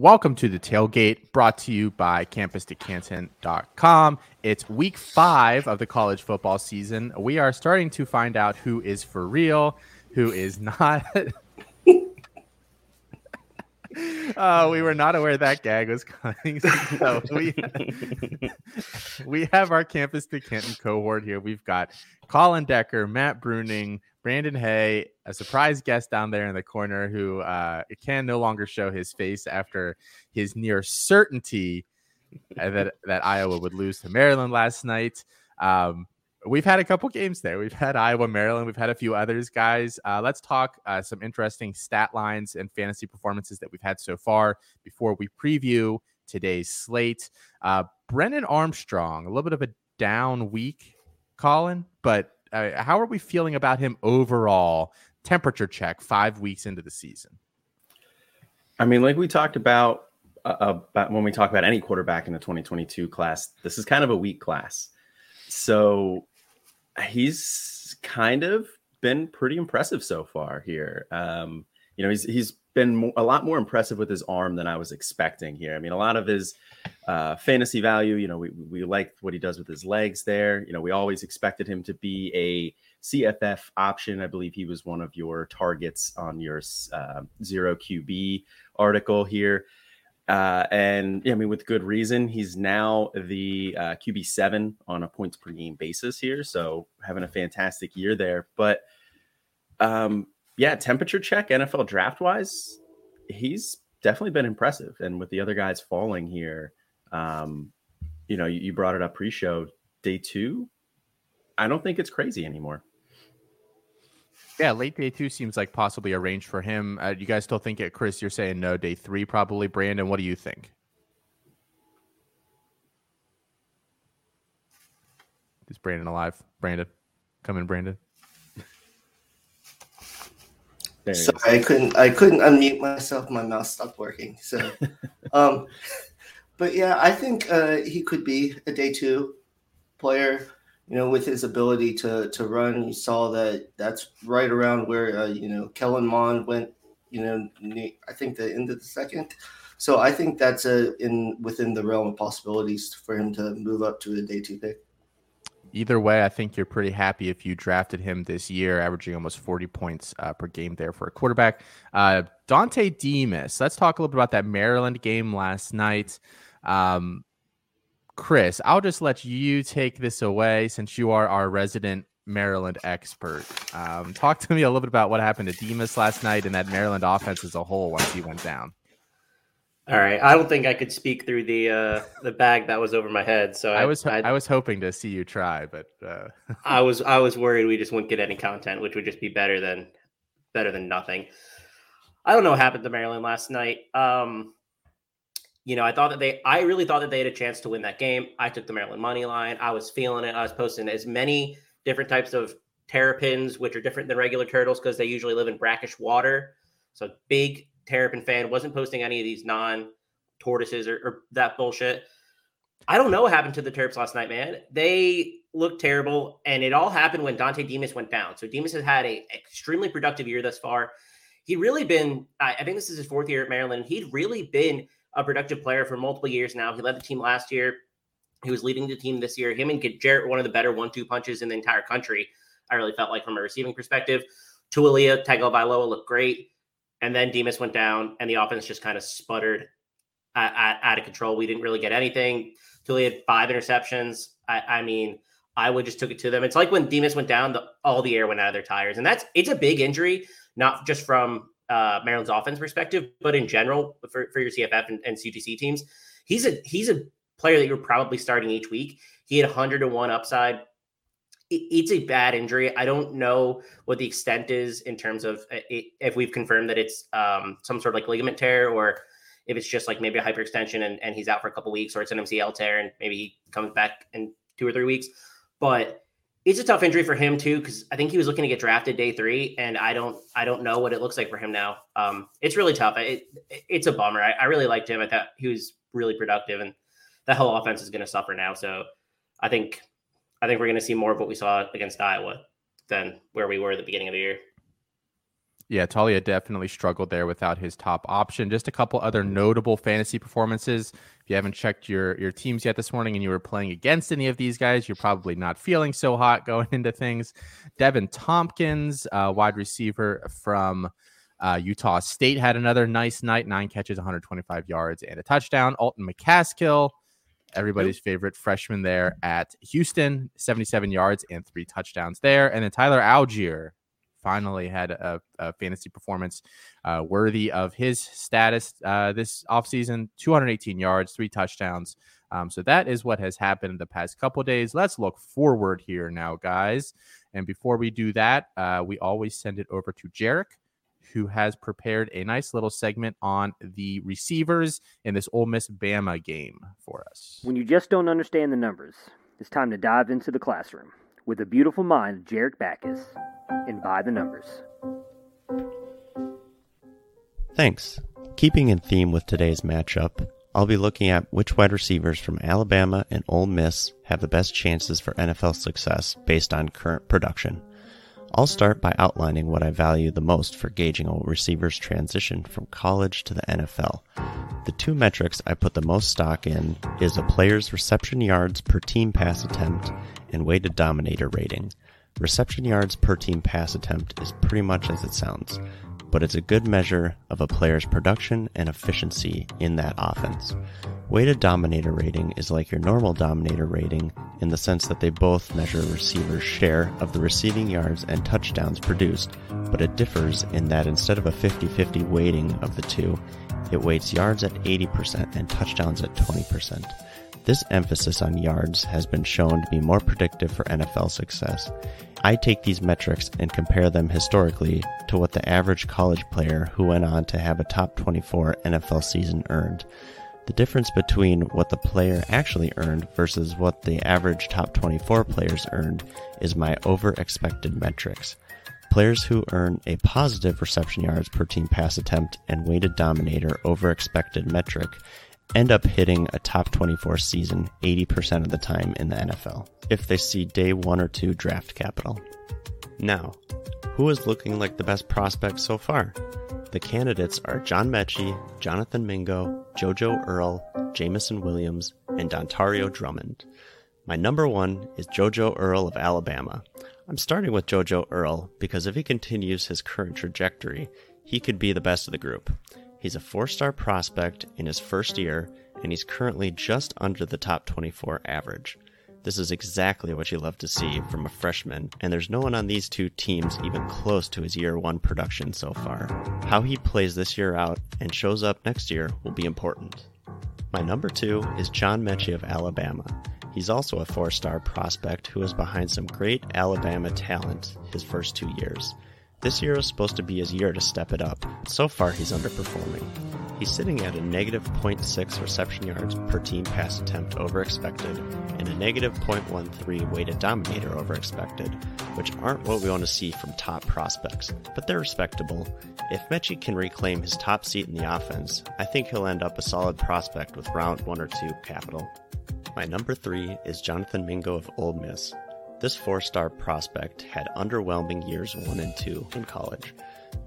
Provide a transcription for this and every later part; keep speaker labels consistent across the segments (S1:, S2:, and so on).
S1: Welcome to the tailgate brought to you by campus2canton.com. It's week five of the college football season. We are starting to find out who is for real, who is not. uh, we were not aware that gag was coming. So we, we have our campus to Canton cohort here. We've got Colin Decker, Matt Bruning, Brandon Hay, a surprise guest down there in the corner who uh, can no longer show his face after his near certainty that that Iowa would lose to Maryland last night. Um, we've had a couple games there. We've had Iowa, Maryland. We've had a few others, guys. Uh, let's talk uh, some interesting stat lines and fantasy performances that we've had so far before we preview today's slate. Uh, Brennan Armstrong, a little bit of a down week, Colin, but uh, how are we feeling about him overall? Temperature check five weeks into the season.
S2: I mean, like we talked about uh, about when we talk about any quarterback in the 2022 class, this is kind of a weak class. So he's kind of been pretty impressive so far here. Um, you know, he's he's been a lot more impressive with his arm than I was expecting here. I mean, a lot of his uh, fantasy value, you know, we we like what he does with his legs there. You know, we always expected him to be a CFF option. I believe he was one of your targets on your uh, zero QB article here. Uh, and yeah, I mean, with good reason, he's now the uh, QB seven on a points per game basis here. So having a fantastic year there. But um, yeah, temperature check NFL draft wise, he's definitely been impressive. And with the other guys falling here, um, you know, you, you brought it up pre-show day two. I don't think it's crazy anymore.
S1: Yeah, late day two seems like possibly a range for him. Uh, you guys still think it, Chris? You're saying no, day three probably. Brandon, what do you think? Is Brandon alive? Brandon, come in, Brandon.
S3: Sorry, I couldn't. I couldn't unmute myself. My mouse stopped working. So, um, but yeah, I think uh, he could be a day two player. You know, with his ability to to run, you saw that that's right around where uh, you know Kellen Mond went. You know, I think the end of the second. So I think that's a in within the realm of possibilities for him to move up to a day two pick
S1: either way, I think you're pretty happy if you drafted him this year, averaging almost 40 points uh, per game there for a quarterback. Uh, Dontay Demus, let's talk a little bit about that Maryland game last night. Um, Chris, I'll just let you take this away since you are our resident Maryland expert. Um, talk to me a little bit about what happened to Demus last night and that Maryland offense as a whole once he went down.
S4: All right, I don't think I could speak through the uh, the bag that was over my head. So
S1: I, I was I, I, was hoping to see you try, but uh...
S4: I was I was worried we just wouldn't get any content, which would just be better than better than nothing. I don't know what happened to Maryland last night. Um, you know, I thought that they I really thought that they had a chance to win that game. I took the Maryland money line. I was feeling it. I was posting as many different types of terrapins, which are different than regular turtles because they usually live in brackish water. So big Terrapin fan, wasn't posting any of these non tortoises or, or, that bullshit. I don't know what happened to the Terps last night, man. They looked terrible, and it all happened when Dontay Demus went down. So Demus has had a extremely productive year thus far. He'd really been, I think this is his fourth year at Maryland. He'd really been a productive player for multiple years now. He led the team last year. He was leading the team this year. Him and Jarrett, one of the better one-two punches in the entire country. I really felt like from a receiving perspective. Taulia Tagovailoa looked great. And then Demus went down, and the offense just kind of sputtered out of control. We didn't really get anything. Taulia had five interceptions. I, I, mean, Iowa just took it to them. It's like when Demus went down, the, all the air went out of their tires, and that's it's a big injury, not just from uh, Maryland's offense perspective, but in general for, for your CFF and, and CTC teams. He's a he's a player that you're probably starting each week. He had 101 upside it's a bad injury. I don't know what the extent is in terms of uh, if we've confirmed that it's um, some sort of like ligament tear or if it's just like maybe a hyperextension and, and he's out for a couple weeks or it's an MCL tear and maybe he comes back in two or three weeks. But it's a tough injury for him too because I think he was looking to get drafted day three, and I don't I don't know what it looks like for him now. Um, it's really tough. It, it, it's a bummer. I, I really liked him. I thought he was really productive, and the whole offense is going to suffer now. So I think I think we're going to see more of what we saw against Iowa than where we were at the beginning of the year.
S1: Yeah, Taulia definitely struggled there without his top option. Just a couple other notable fantasy performances. If you haven't checked your your teams yet this morning and you were playing against any of these guys, you're probably not feeling so hot going into things. Deven Thompkins, uh, wide receiver from uh, Utah State, had another nice night. Nine catches, 125 yards, and a touchdown. Alton McCaskill, everybody's favorite freshman there at Houston, 77 yards and three touchdowns there. And then Tyler Allgeier finally had a, a fantasy performance uh, worthy of his status uh, this offseason 218 yards, three touchdowns. Um, so that is what has happened in the past couple days. Let's look forward here now, guys. And before we do that, uh, we always send it over to Jarek, who has prepared a nice little segment on the receivers in this Ole Miss Bama game for us.
S5: When you just don't understand the numbers, it's time to dive into the classroom with the beautiful mind of Jarek Backus and by the numbers.
S6: Thanks. Keeping in theme with today's matchup, I'll be looking at which wide receivers from Alabama and Ole Miss have the best chances for NFL success based on current production. I'll start by outlining what I value the most for gauging a receiver's transition from college to the NFL. The two metrics I put the most stock in is a player's reception yards per team pass attempt and weighted dominator rating. Reception yards per team pass attempt is pretty much as it sounds, but it's a good measure of a player's production and efficiency in that offense. Weighted dominator rating is like your normal dominator rating in the sense that they both measure receiver's share of the receiving yards and touchdowns produced, but it differs in that instead of a 50 50 weighting of the two, it weights yards at 80% and touchdowns at 20%. This emphasis on yards has been shown to be more predictive for NFL success. I take these metrics and compare them historically to what the average college player who went on to have a top 24 NFL season earned. The difference between what the player actually earned versus what the average top 24 players earned is my over expected metrics. Players who earn a positive reception yards per team pass attempt and weighted dominator over expected metric end up hitting a top 24 season 80% of the time in the NFL if they see day one or two draft capital. Now, who is looking like the best prospect so far? The candidates are John Metchie, Jonathan Mingo, JoJo Earle, Jameson Williams, and Dontario Drummond. My number one is JoJo Earle of Alabama. I'm starting with JoJo Earle because if he continues his current trajectory, he could be the best of the group. He's a four star prospect in his first year, and he's currently just under the top 24 average. This is exactly what you love to see from a freshman, and there's no one on these two teams even close to his year one production so far. How he plays this year out and shows up next year will be important. My number two is John Metchie of Alabama. He's also a four star prospect who is behind some great Alabama talent his first two years. This year is supposed to be his year to step it up. So far, he's underperforming. He's sitting at a negative 0.6 reception yards per team pass attempt over expected and a negative 0.13 weighted dominator over expected, which aren't what we want to see from top prospects, but they're respectable. If Metchie can reclaim his top seat in the offense, I think he'll end up a solid prospect with round one or two capital. My number three is Jonathan Mingo of Ole Miss. This four star prospect had underwhelming years one and two in college,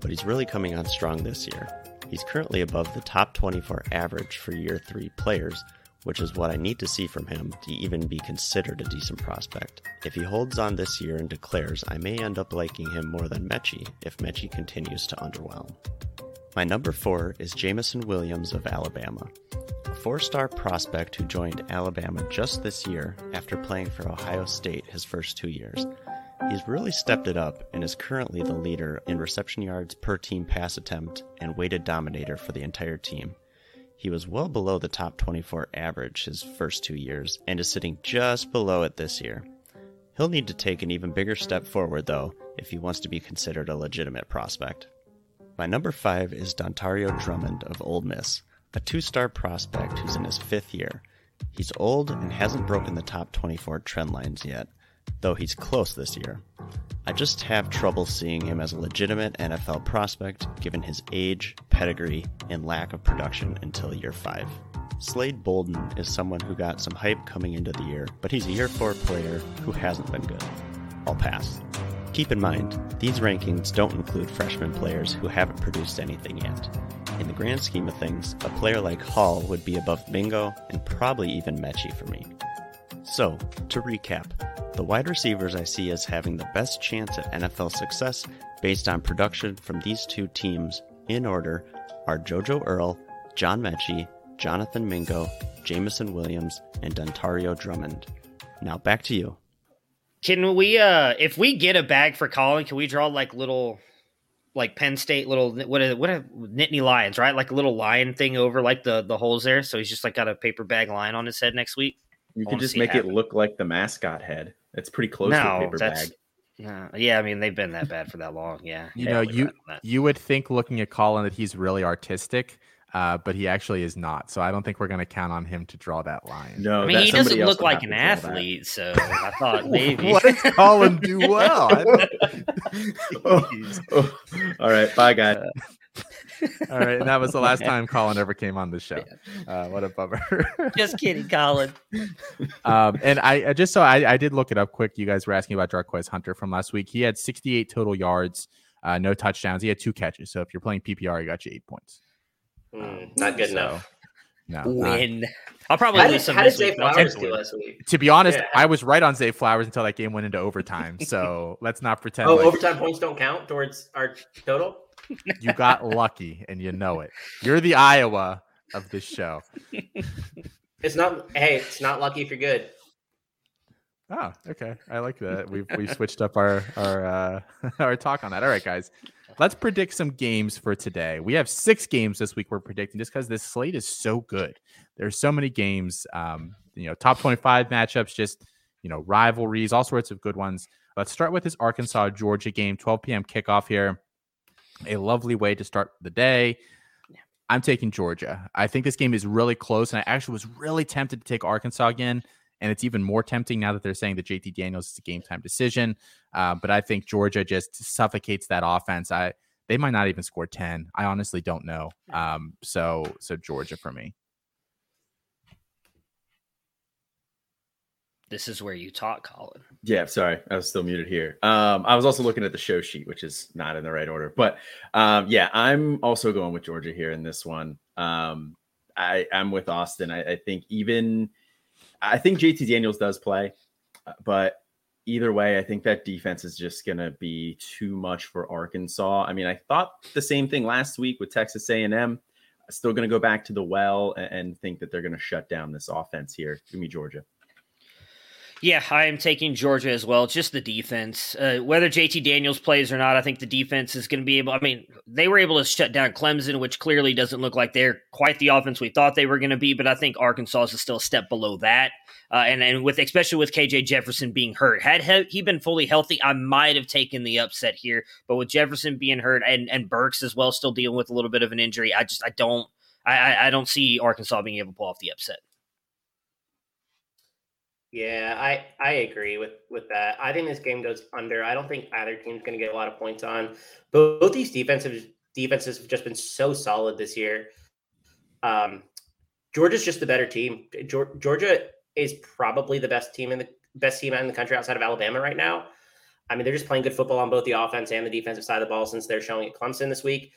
S6: but he's really coming on strong this year. He's currently above the top 24 average for year three players, which is what I need to see from him to even be considered a decent prospect. If he holds on this year and declares, I may end up liking him more than Metchie if Metchie continues to underwhelm. My number four is Jameson Williams of Alabama a four star prospect who joined Alabama just this year after playing for Ohio State his first two years. He's really stepped it up and is currently the leader in reception yards per team pass attempt and weighted dominator for the entire team. He was well below the top 24 average his first two years and is sitting just below it this year. He'll need to take an even bigger step forward, though, if he wants to be considered a legitimate prospect. My number five is Dontario Drummond of Ole Miss a two star prospect who's in his fifth year. He's old and hasn't broken the top 24 trend lines yet, though he's close this year. I just have trouble seeing him as a legitimate NFL prospect given his age, pedigree, and lack of production until year 5. Slade Bolden is someone who got some hype coming into the year, but he's a year 4 player who hasn't been good. I'll pass. Keep in mind, these rankings don't include freshman players who haven't produced anything yet. In the grand scheme of things, a player like Hall would be above Mingo and probably even Metchie for me. So, to recap, the wide receivers I see as having the best chance at NFL success based on production from these two teams in order are JoJo Earle, John Metchie, Jonathan Mingo, Jameson Williams, and Dontario Drummond. Now back to you.
S7: Can we, uh, if we get a bag for Colin, can we draw like little, like Penn State little what a, what a Nittany lions, right? Like a little lion thing over like the the holes there. So he's just like got a paper bag lion on his head next week.
S2: You can just make it look like the mascot head. It's pretty close no, to a paper bag.
S7: Uh, yeah, I mean they've been that bad for that long. Yeah,
S1: you know, you you would think looking at Colin that he's really artistic, uh, but he actually is not. So I don't think we're going to count on him to draw that line.
S2: No,
S7: I mean he doesn't look like an athlete, that. so I thought maybe.
S1: what does Colin do well?
S2: oh, oh. All right, bye guys. Uh,
S1: all right, and that was the last time Colin ever came on the show. Uh, what a bummer.
S7: just kidding, Colin.
S1: Um, and I just so I, I, did look it up quick. You guys were asking about Jarquez Hunter from last week. He had 68 total yards, uh, no touchdowns. He had two catches. So if you're playing PPR, he got you eight points.
S4: Mm, not good so, enough.
S7: No, win. Not. I'll probably
S4: how lose some. How did Zay Flowers do last week?
S1: To be honest, yeah. I was right on Zay Flowers until that game went into overtime. So let's not pretend.
S4: Oh, like... overtime points don't count towards our total.
S1: You got lucky, and you know it. You're the Iowa of this show.
S4: It's not. Hey, it's not lucky if you're good.
S1: Oh, okay. I like that. We've we switched up our our uh, our talk on that. All right, guys. Let's predict some games for today. We have six games this week we're predicting just because this slate is so good. There's so many games. Um, you know, top 25 matchups, just you know, rivalries, all sorts of good ones. Let's start with this Arkansas Georgia game, 12 p.m. kickoff here. A lovely way to start the day. I'm taking Georgia. I think this game is really close, and I actually was really tempted to take Arkansas again. And it's even more tempting now that they're saying that JT Daniels is a game time decision. Uh, but I think Georgia just suffocates that offense. I they might not even score 10. I honestly don't know. Um, so so Georgia for me.
S7: This is where you talk, Colin.
S2: Yeah, sorry, I was still muted here. Um, I was also looking at the show sheet, which is not in the right order. But um, yeah, I'm also going with Georgia here in this one. Um, I, I'm with Austin. I, I think even I think JT Daniels does play, uh, but either way, I think that defense is just going to be too much for Arkansas. I mean, I thought the same thing last week with Texas A&M. Still going to go back to the well and, and think that they're going to shut down this offense here. Give me Georgia.
S7: Yeah, I am taking Georgia as well. Just the defense. Uh, whether JT Daniels plays or not, I think the defense is going to be able. I mean, they were able to shut down Clemson, which clearly doesn't look like they're quite the offense we thought they were going to be. But I think Arkansas is still a step below that. Uh, and and with especially with KJ Jefferson being hurt, had he been fully healthy, I might have taken the upset here. But with Jefferson being hurt and and Burks as well, still dealing with a little bit of an injury, I just I don't I I don't see Arkansas being able to pull off the upset.
S4: Yeah, I I agree with with that. I think this game goes under. I don't think either team's going to get a lot of points on. Both both these defensive defenses have just been so solid this year. Um, Georgia's just the better team. Georgia is probably the best team in the best team in the country outside of Alabama right now. I mean, they're just playing good football on both the offense and the defensive side of the ball since they're showing at Clemson this week.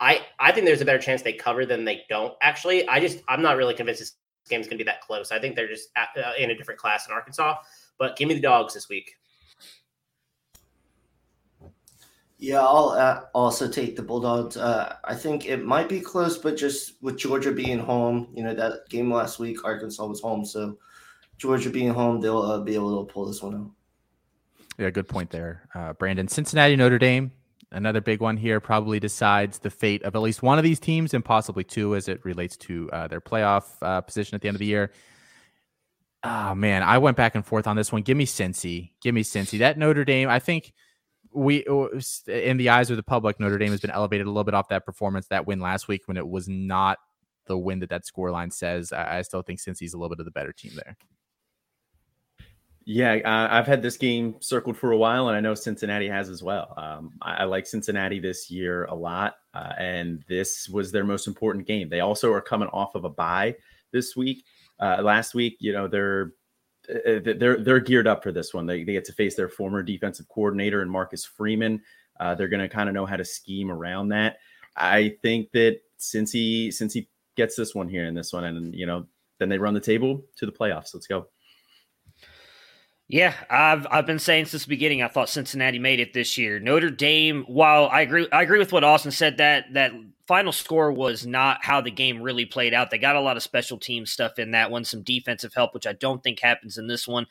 S4: I I think there's a better chance they cover than they don't. Actually, I just I'm not really convinced this game's going to be that close. I think they're just at, uh, in a different class in Arkansas. But give me the dogs this week.
S3: Yeah, I'll uh, also take the Bulldogs. Uh, I think it might be close, but just with Georgia being home, you know, that game last week, Arkansas was home. So Georgia being home, they'll uh, be able to pull this one out.
S1: Yeah, good point there. Uh, Brandon, Cincinnati, Notre Dame another big one here probably decides the fate of at least one of these teams and possibly two as it relates to uh, their playoff uh, position at the end of the year. Oh man, I went back and forth on this one. Give me Cincy. Give me Cincy. That Notre Dame, I think we in the eyes of the public, Notre Dame has been elevated a little bit off that performance, that win last week when it was not the win that that score line says. I, I still think Cincy's a little bit of the better team there.
S2: Yeah, uh, I've had this game circled for a while, and I know Cincinnati has as well. Um, I, I, like Cincinnati this year a lot, uh, and this was their most important game. They also are coming off of a bye this week. Uh, last week, you know, they're uh, they're they're geared up for this one. They, they get to face their former defensive coordinator and Marcus Freeman. Uh, they're going to kind of know how to scheme around that. I think that since he since he gets this one here in this one, and you know, then they run the table to the playoffs. Let's go.
S7: Yeah, I've I've been saying since the beginning. I thought Cincinnati made it this year. Notre Dame, while I agree, I agree with what Austin said that that final score was not how the game really played out. They got a lot of special team stuff in that one, some defensive help, which I don't think happens in this one.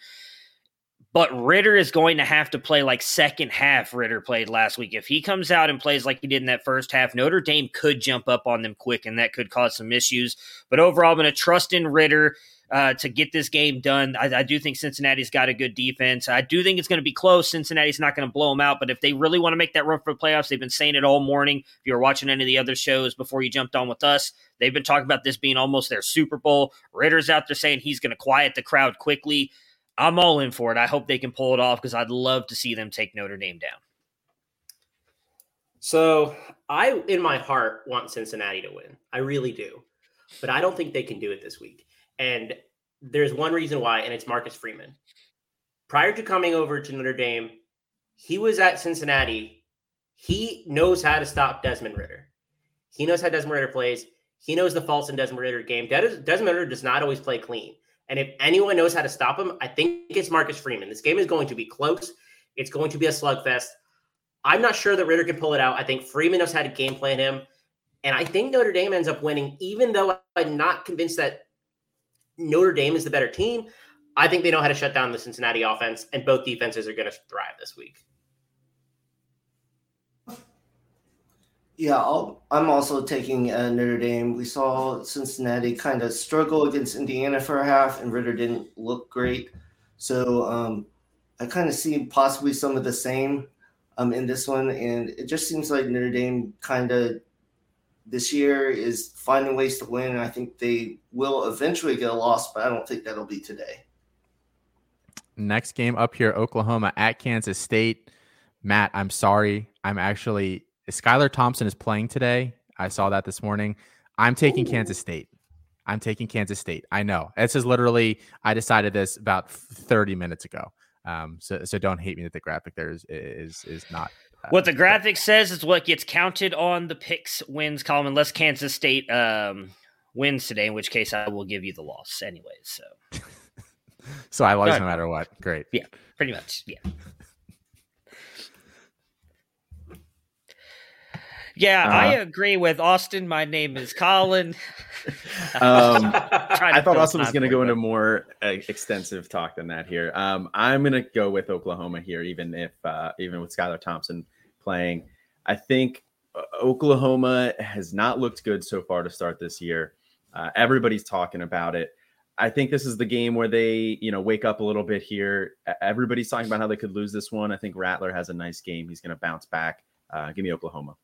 S7: But Ridder is going to have to play like second half Ridder played last week. If he comes out and plays like he did in that first half, Notre Dame could jump up on them quick, and that could cause some issues. But overall, I'm going to trust in Ridder uh, to get this game done. I, I, do think Cincinnati's got a good defense. I do think it's going to be close. Cincinnati's not going to blow them out, but if they really want to make that run for the playoffs, they've been saying it all morning. If you were watching any of the other shows before you jumped on with us, they've been talking about this being almost their Super Bowl. Ridder's out there saying he's going to quiet the crowd quickly. I'm all in for it. I hope they can pull it off because I'd love to see them take Notre Dame down.
S4: So I, in my heart, want Cincinnati to win. I really do, but I don't think they can do it this week. And there's one reason why, and it's Marcus Freeman. Prior to coming over to Notre Dame, he was at Cincinnati. He knows how to stop Desmond Ridder. He knows how Desmond Ridder plays. He knows the faults in Desmond Ridder game. Desmond Ridder does not always play clean. And if anyone knows how to stop him, I think it's Marcus Freeman. This game is going to be close. It's going to be a slugfest. I'm not sure that Ridder can pull it out. I think Freeman knows how to game plan him. And I think Notre Dame ends up winning, even though I'm not convinced that Notre Dame is the better team. I think they know how to shut down the Cincinnati offense, and both defenses are going to thrive this week.
S3: Yeah, i am also taking uh, Notre Dame. We saw Cincinnati kind of struggle against Indiana for a half, and Ridder didn't look great. So um, I kind of see possibly some of the same um, in this one, and it just seems like Notre Dame kind of this year is finding ways to win. I think they will eventually get a loss, but I don't think that'll be today.
S1: Next game up here, Oklahoma at Kansas State. Matt, I'm sorry. I'm actually Skylar Thompson is playing today. I saw that this morning. I'm taking Ooh. Kansas State. I'm taking Kansas State. I know. This is literally I decided this about 30 minutes ago. Um, so so don't hate me that the graphic there is is is not
S7: what the graphic says is what gets counted on the picks wins column, unless Kansas State um, wins today, in which case I will give you the loss anyways. So,
S1: so I lose no matter what. Great.
S7: Yeah, pretty much. Yeah. Yeah, uh, I agree with Austin. My name is Colin.
S2: um, I thought Austin was going to go into more uh, extensive talk than that here. Um, I'm going to go with Oklahoma here, even if uh, even with Skylar Thompson playing. I think uh, Oklahoma has not looked good so far to start this year. Uh, everybody's talking about it. I think this is the game where they, you know, wake up a little bit here. Everybody's talking about how they could lose this one. I think Rattler has a nice game. He's going to bounce back. Uh, give me Oklahoma.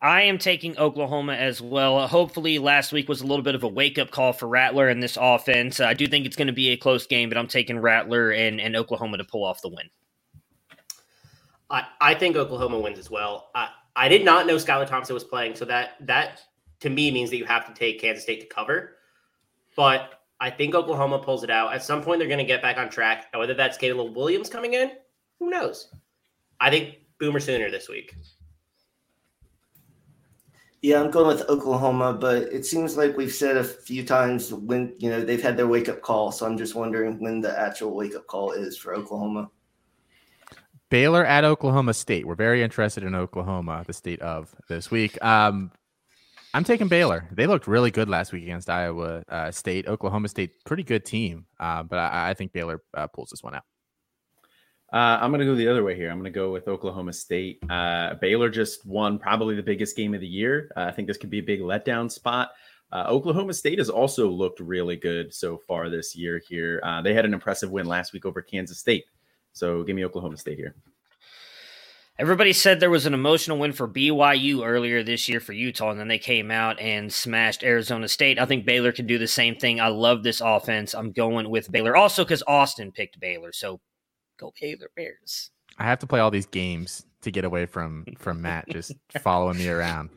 S7: I am taking Oklahoma as well. Hopefully, last week was a little bit of a wake up call for Rattler and this offense. I do think it's going to be a close game, but I'm taking Rattler and, and Oklahoma to pull off the win.
S4: I, I think Oklahoma wins as well. I, I did not know Skylar Thompson was playing, so that that to me means that you have to take Kansas State to cover. But I think Oklahoma pulls it out. At some point, they're going to get back on track. And whether that's Caleb Williams coming in, who knows? I think Boomer Sooner this week.
S3: Yeah, I'm going with Oklahoma, but it seems like we've said a few times when you know they've had their wake up call. So I'm just wondering when the actual wake up call is for Oklahoma.
S1: Baylor at Oklahoma State. We're very interested in Oklahoma, the state of this week. Um, I'm taking Baylor. They looked really good last week against Iowa uh, State. Oklahoma State, pretty good team, uh, but I, I, think Baylor uh, pulls this one out.
S2: Uh, I'm going to go the other way here. I'm going to go with Oklahoma State. Uh, Baylor just won probably the biggest game of the year. Uh, I think this could be a big letdown spot. Oklahoma State has also looked really good so far this year. Here, they had an impressive win last week over Kansas State. So give me Oklahoma State here.
S7: Everybody said there was an emotional win for BYU earlier this year for Utah, and then they came out and smashed Arizona State. I think Baylor can do the same thing. I love this offense. I'm going with Baylor. Also, because Austin picked Baylor. So go Baylor Bears.
S1: I have to play all these games to get away from from Matt just following me around.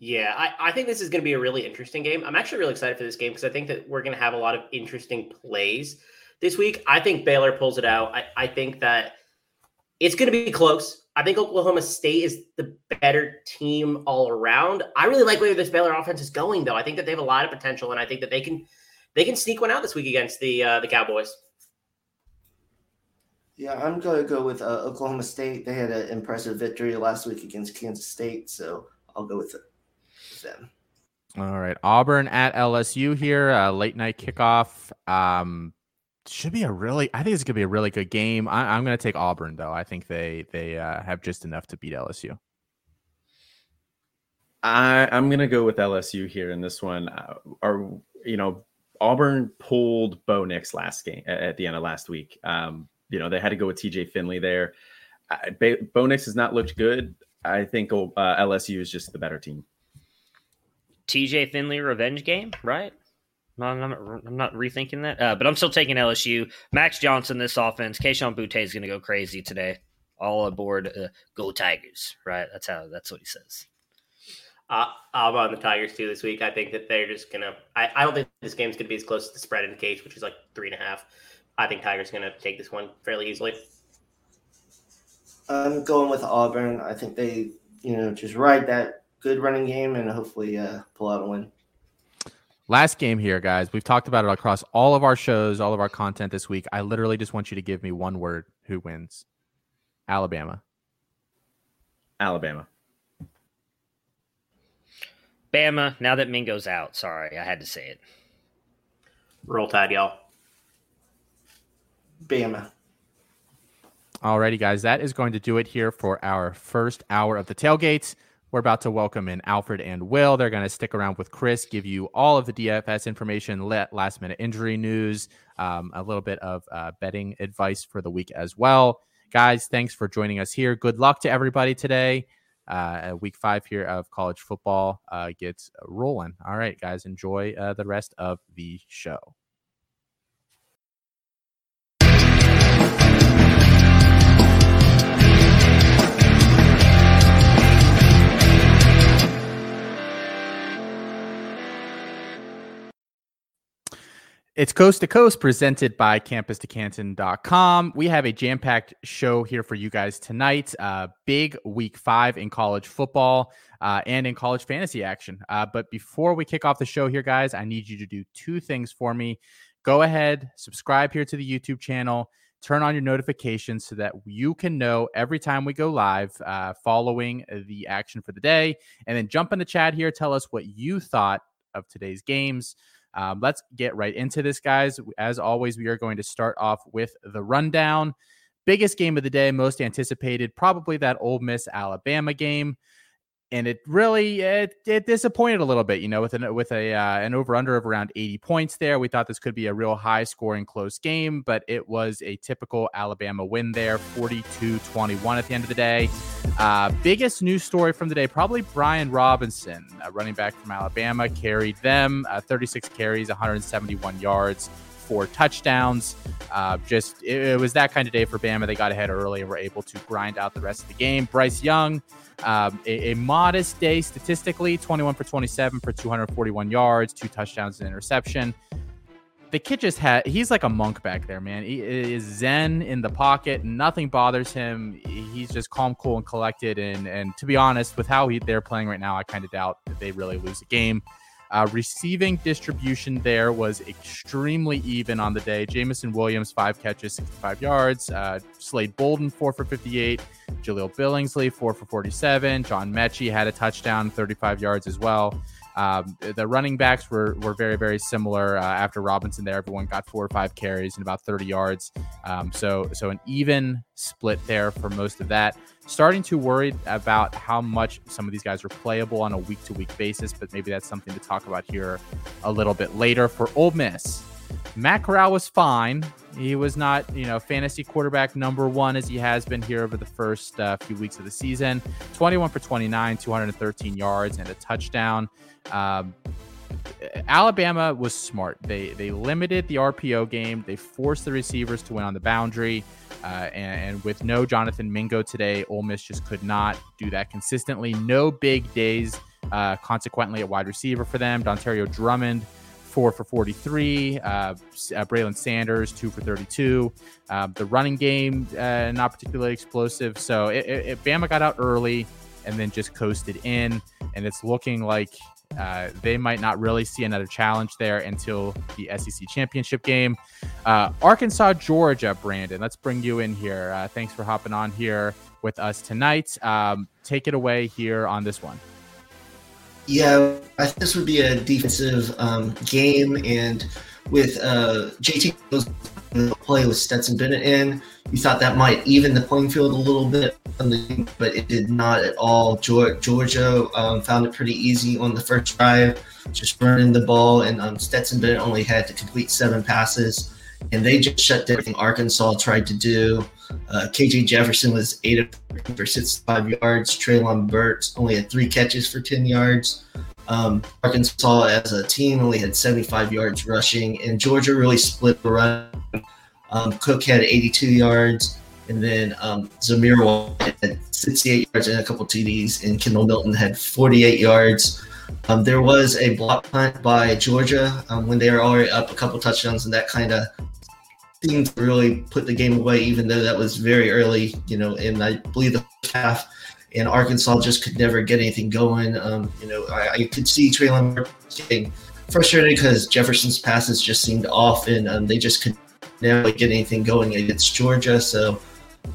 S4: Yeah, I, I think this is going to be a really interesting game. I'm actually really excited for this game because I think that we're going to have a lot of interesting plays this week. I think Baylor pulls it out. I, I think that it's going to be close. I think Oklahoma State is the better team all around. I really like where this Baylor offense is going, though. I think that they have a lot of potential, and I think that they can they can sneak one out this week against the uh, the Cowboys.
S3: Yeah, I'm going to go with uh, Oklahoma State. They had an impressive victory last week against Kansas State, so I'll go with, it, with them.
S1: All right, Auburn at LSU here, uh, late night kickoff. Um, should be a really. I think it's gonna be a really good game. I, am gonna take Auburn though. I think they they uh, have just enough to beat LSU.
S2: I I'm gonna go with LSU here in this one. Uh, are you know Auburn pulled Bo Nix last game at the end of last week. Um, you know they had to go with TJ Finley there. Uh, Bo Nix has not looked good. I think uh, LSU is just the better team.
S7: TJ Finley revenge game, right? I'm not, I'm not rethinking that, uh, but I'm still taking LSU. Max Johnson, this offense. Kayshon Boutte is going to go crazy today. All aboard, uh, go Tigers! Right? That's how. That's what he says.
S4: Uh, I'm on the Tigers too this week. I think that they're just gonna. I, I don't think this game's gonna be as close to the spread in the case, which is like three and a half. I think Tigers gonna take this one fairly easily.
S3: I'm going with Auburn. I think they, you know, just ride that good running game and hopefully uh, pull out a win.
S1: Last game here, guys. We've talked about it across all of our shows, all of our content this week. I literally just want you to give me one word who wins. Alabama.
S2: Alabama.
S7: Bama, now that Mingo's out. Sorry, I had to say it.
S4: Roll Tide, y'all.
S3: Bama.
S1: Alrighty, guys. That is going to do it here for our first hour of the tailgates. We're about to welcome in Alfred and Will. They're going to stick around with Chris, give you all of the DFS information, last minute injury news, um, a little bit of uh, betting advice for the week as well. Guys, thanks for joining us here. Good luck to everybody today. Uh, week five here of college football uh, gets rolling. All right, guys, enjoy uh, the rest of the show. It's Coast to Coast presented by campus2canton.com. We have a jam packed show here for you guys tonight. Uh, big week five in college football uh, and in college fantasy action. Uh, but before we kick off the show here, guys, I need you to do two things for me. Go ahead, subscribe here to the YouTube channel, turn on your notifications so that you can know every time we go live uh, following the action for the day. And then jump in the chat here, tell us what you thought of today's games. Um, let's get right into this, guys. As always, we are going to start off with the rundown. Biggest game of the day, most anticipated, probably that Ole Miss Alabama game and it really it, it disappointed a little bit, you know, with an with a uh, an over under of around 80 points there. We thought this could be a real high scoring close game, but it was a typical Alabama win there, 42-21 at the end of the day. Uh, biggest news story from the day, probably Brian Robinson, running back from Alabama, carried them uh, 36 carries, 171 yards four touchdowns. Uh, just it, it, was that kind of day for Bama. They got ahead early and were able to grind out the rest of the game. Bryce Young, um, a, a, modest day statistically 21 for 27 for 241 yards, two touchdowns and interception. The kid just had, he's like a monk back there, man. He is zen in the pocket. Nothing bothers him. He's just calm, cool, and collected. And, and to be honest, with how he, they're playing right now, I kind of doubt that they really lose a game. Uh, receiving distribution there was extremely even on the day. Jameson Williams, five catches, 65 yards. Uh, Slade Bolden, four for 58. Jahleel Billingsley, four for 47. John Metchie had a touchdown, 35 yards as well. Um, the running backs were, were very, very similar. Uh, after Robinson, there, everyone got four or five carries and about 30 yards. Um, so, so an even split there for most of that. Starting to worry about how much some of these guys are playable on a week to week basis, but maybe that's something to talk about here a little bit later. For Ole Miss, Matt Corral was fine. He was not, you know, fantasy quarterback number one as he has been here over the first uh, few weeks of the season. 21 for 29, 213 yards, and a touchdown. Um, Alabama was smart. They they limited the RPO game. They forced the receivers to win on the boundary. Uh, and, and, with no Jonathan Mingo today, Ole Miss just could not do that consistently. No big days Uh, consequently, at wide receiver for them, Dontario Drummond, four for 43. Uh, uh, Braylon Sanders, two for 32. Um, the running game, uh, not particularly explosive. So it, it, it, Bama got out early and then just coasted in. And it's looking like uh, they might not really see another challenge there until the SEC championship game. Uh, Arkansas, Georgia, Brandon, let's bring you in here. Uh, thanks for hopping on here with us tonight. Um, take it away here on this one.
S3: Yeah, I think this would be a defensive um, game, and with uh, JT play with Stetson Bennett in, you thought that might even the playing field a little bit, but it did not at all. Georgia um, found it pretty easy on the first drive, just running the ball, and um, Stetson Bennett only had to complete seven passes, and they just shut down everything Arkansas tried to do. Uh, KJ Jefferson was eight of for 65 yards. Treylon Burks only had three catches for 10 yards. Um, Arkansas as a team only had 75 yards rushing, and Georgia really split the run. Um, Cook had 82 yards, and then um, Zamir had 68 yards and a couple TDs, and Kendall Milton had 48 yards. Um, there was a block punt by Georgia um, when they were already up a couple touchdowns, and that kind of seemed to really put the game away, even though that was very early, you know, in I believe the half. And Arkansas just could never get anything going. Um, you know, I, I, could see Treylon getting frustrated because Jefferson's passes just seemed off, and um, they just could never get anything going against Georgia. So,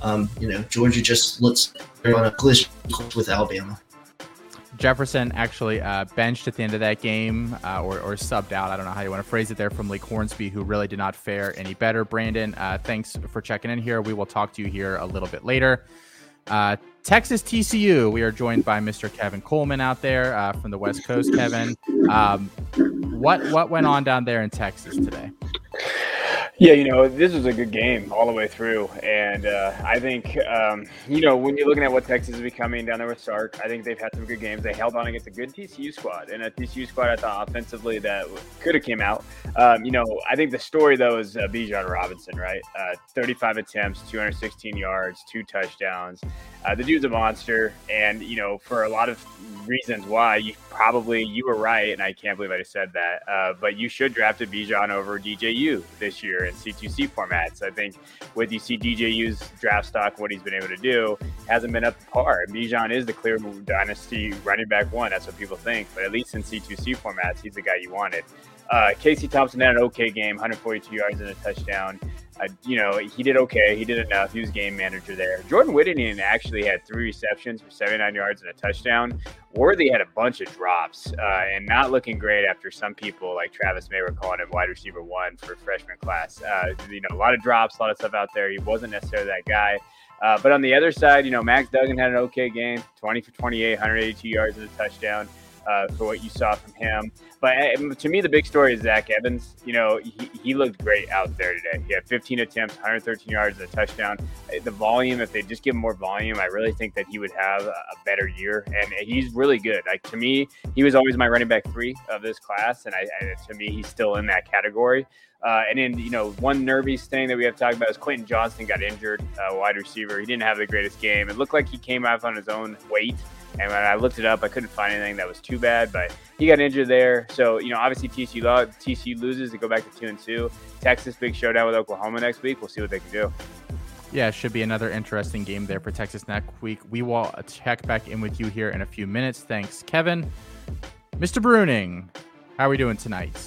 S3: um, you know, Georgia just looks on a collision with Alabama.
S1: Jefferson actually uh, benched at the end of that game uh, or, or, subbed out. I don't know how you want to phrase it there from Malik Hornsby, who really did not fare any better. Brandon, uh, thanks for checking in here. We will talk to you here a little bit later. Uh, Texas TCU, we are joined by Mr. Kevin Coleman out there uh, from the West Coast. Kevin, um, what what went on down there in Texas today?
S8: Yeah, you know, this was a good game all the way through. And uh, I think, um, you know, when you're looking at what Texas is becoming down there with Sark, I think they've had some good games. They held on against a good TCU squad. And a TCU squad, I thought, offensively, that could have came out. Um, you know, I think the story, though, is uh, Bijan Robinson, right? Uh, 35 attempts, 216 yards, two touchdowns. Uh, the dude's a monster. And, you know, for a lot of reasons why, you probably, you were right. And I can't believe I just said that. Uh, but you should draft a Bijan over DJU this year in C2C formats. I think with you see DJU's draft stock, what he's been able to do hasn't been up to par. Bijan is the clear dynasty running back one. That's what people think. But at least in C2C formats, he's the guy you wanted. Uh, Casey Thompson had an okay game, 142 yards and a touchdown. Uh, you know, he did okay. He did enough. He was game manager there. Jordan Whittington actually had three receptions for 79 yards and a touchdown. Worthy had a bunch of drops uh, and not looking great after some people like Travis May were calling him wide receiver one for freshman class. Uh, you know, a lot of drops, a lot of stuff out there. He wasn't necessarily that guy. Uh, but on the other side, you know, Max Duggan had an okay game 20 for 28, 182 yards and a touchdown uh, for what you saw from him. But uh, to me, the big story is Zach Evans. You know, he, he looked great out there today. He had 15 attempts, 113 yards, a touchdown. Uh, the volume, if they just give him more volume, I really think that he would have a better year. And he's really good. Like to me, he was always my running back three of this class, and I, I to me, he's still in that category. Uh, and then, you know, one nervous thing that we have to talk about is Quentin Johnston got injured, uh, wide receiver. He didn't have the greatest game. It looked like he came out on his own weight. And when I looked it up, I couldn't find anything that was too bad, but he got injured there. So, you know, obviously TCU, TCU loses to go back to two and two. Texas big showdown with Oklahoma next week. We'll see what they can do.
S1: Yeah, it should be another interesting game there for Texas next week. We will check back in with you here in a few minutes. Thanks, Kevin. Mr. Bruning, how are we doing tonight?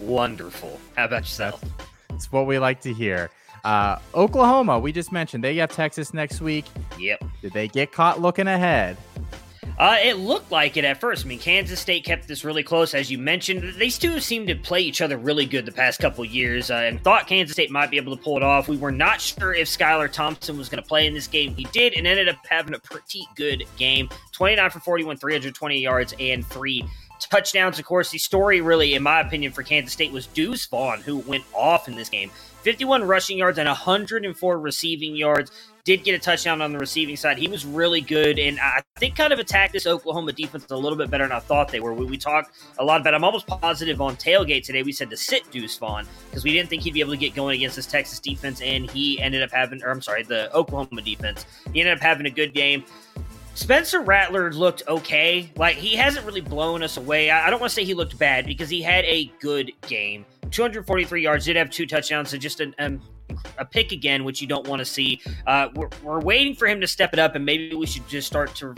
S7: Wonderful. How about yourself?
S1: It's what we like to hear. Uh, Oklahoma, we just mentioned they got Texas next week.
S7: Yep.
S1: Did they get caught looking ahead?
S7: Uh, it looked like it at first. I mean, Kansas State kept this really close, as you mentioned. These two seem to play each other really good the past couple years, uh, and thought Kansas State might be able to pull it off. We were not sure if Skylar Thompson was going to play in this game. He did, and ended up having a pretty good game: 29 for 41, 320 yards, and three touchdowns. Of course, the story really, in my opinion, for Kansas State was Deuce Vaughn, who went off in this game. 51 rushing yards and 104 receiving yards. Did get a touchdown on the receiving side. He was really good, and I think kind of attacked this Oklahoma defense a little bit better than I thought they were. We, we talked a lot about. I'm almost positive on tailgate today. We said to sit Deuce Vaughn because we didn't think he'd be able to get going against this Texas defense, and he ended up having, or I'm sorry, the Oklahoma defense. He ended up having a good game Spencer Rattler looked okay. Like he hasn't really blown us away. I, I don't want to say he looked bad because he had a good game. 243 yards, did have two touchdowns, so just an, um, a pick again, which you don't want to see. Uh, we're, we're waiting for him to step it up, and maybe we should just start to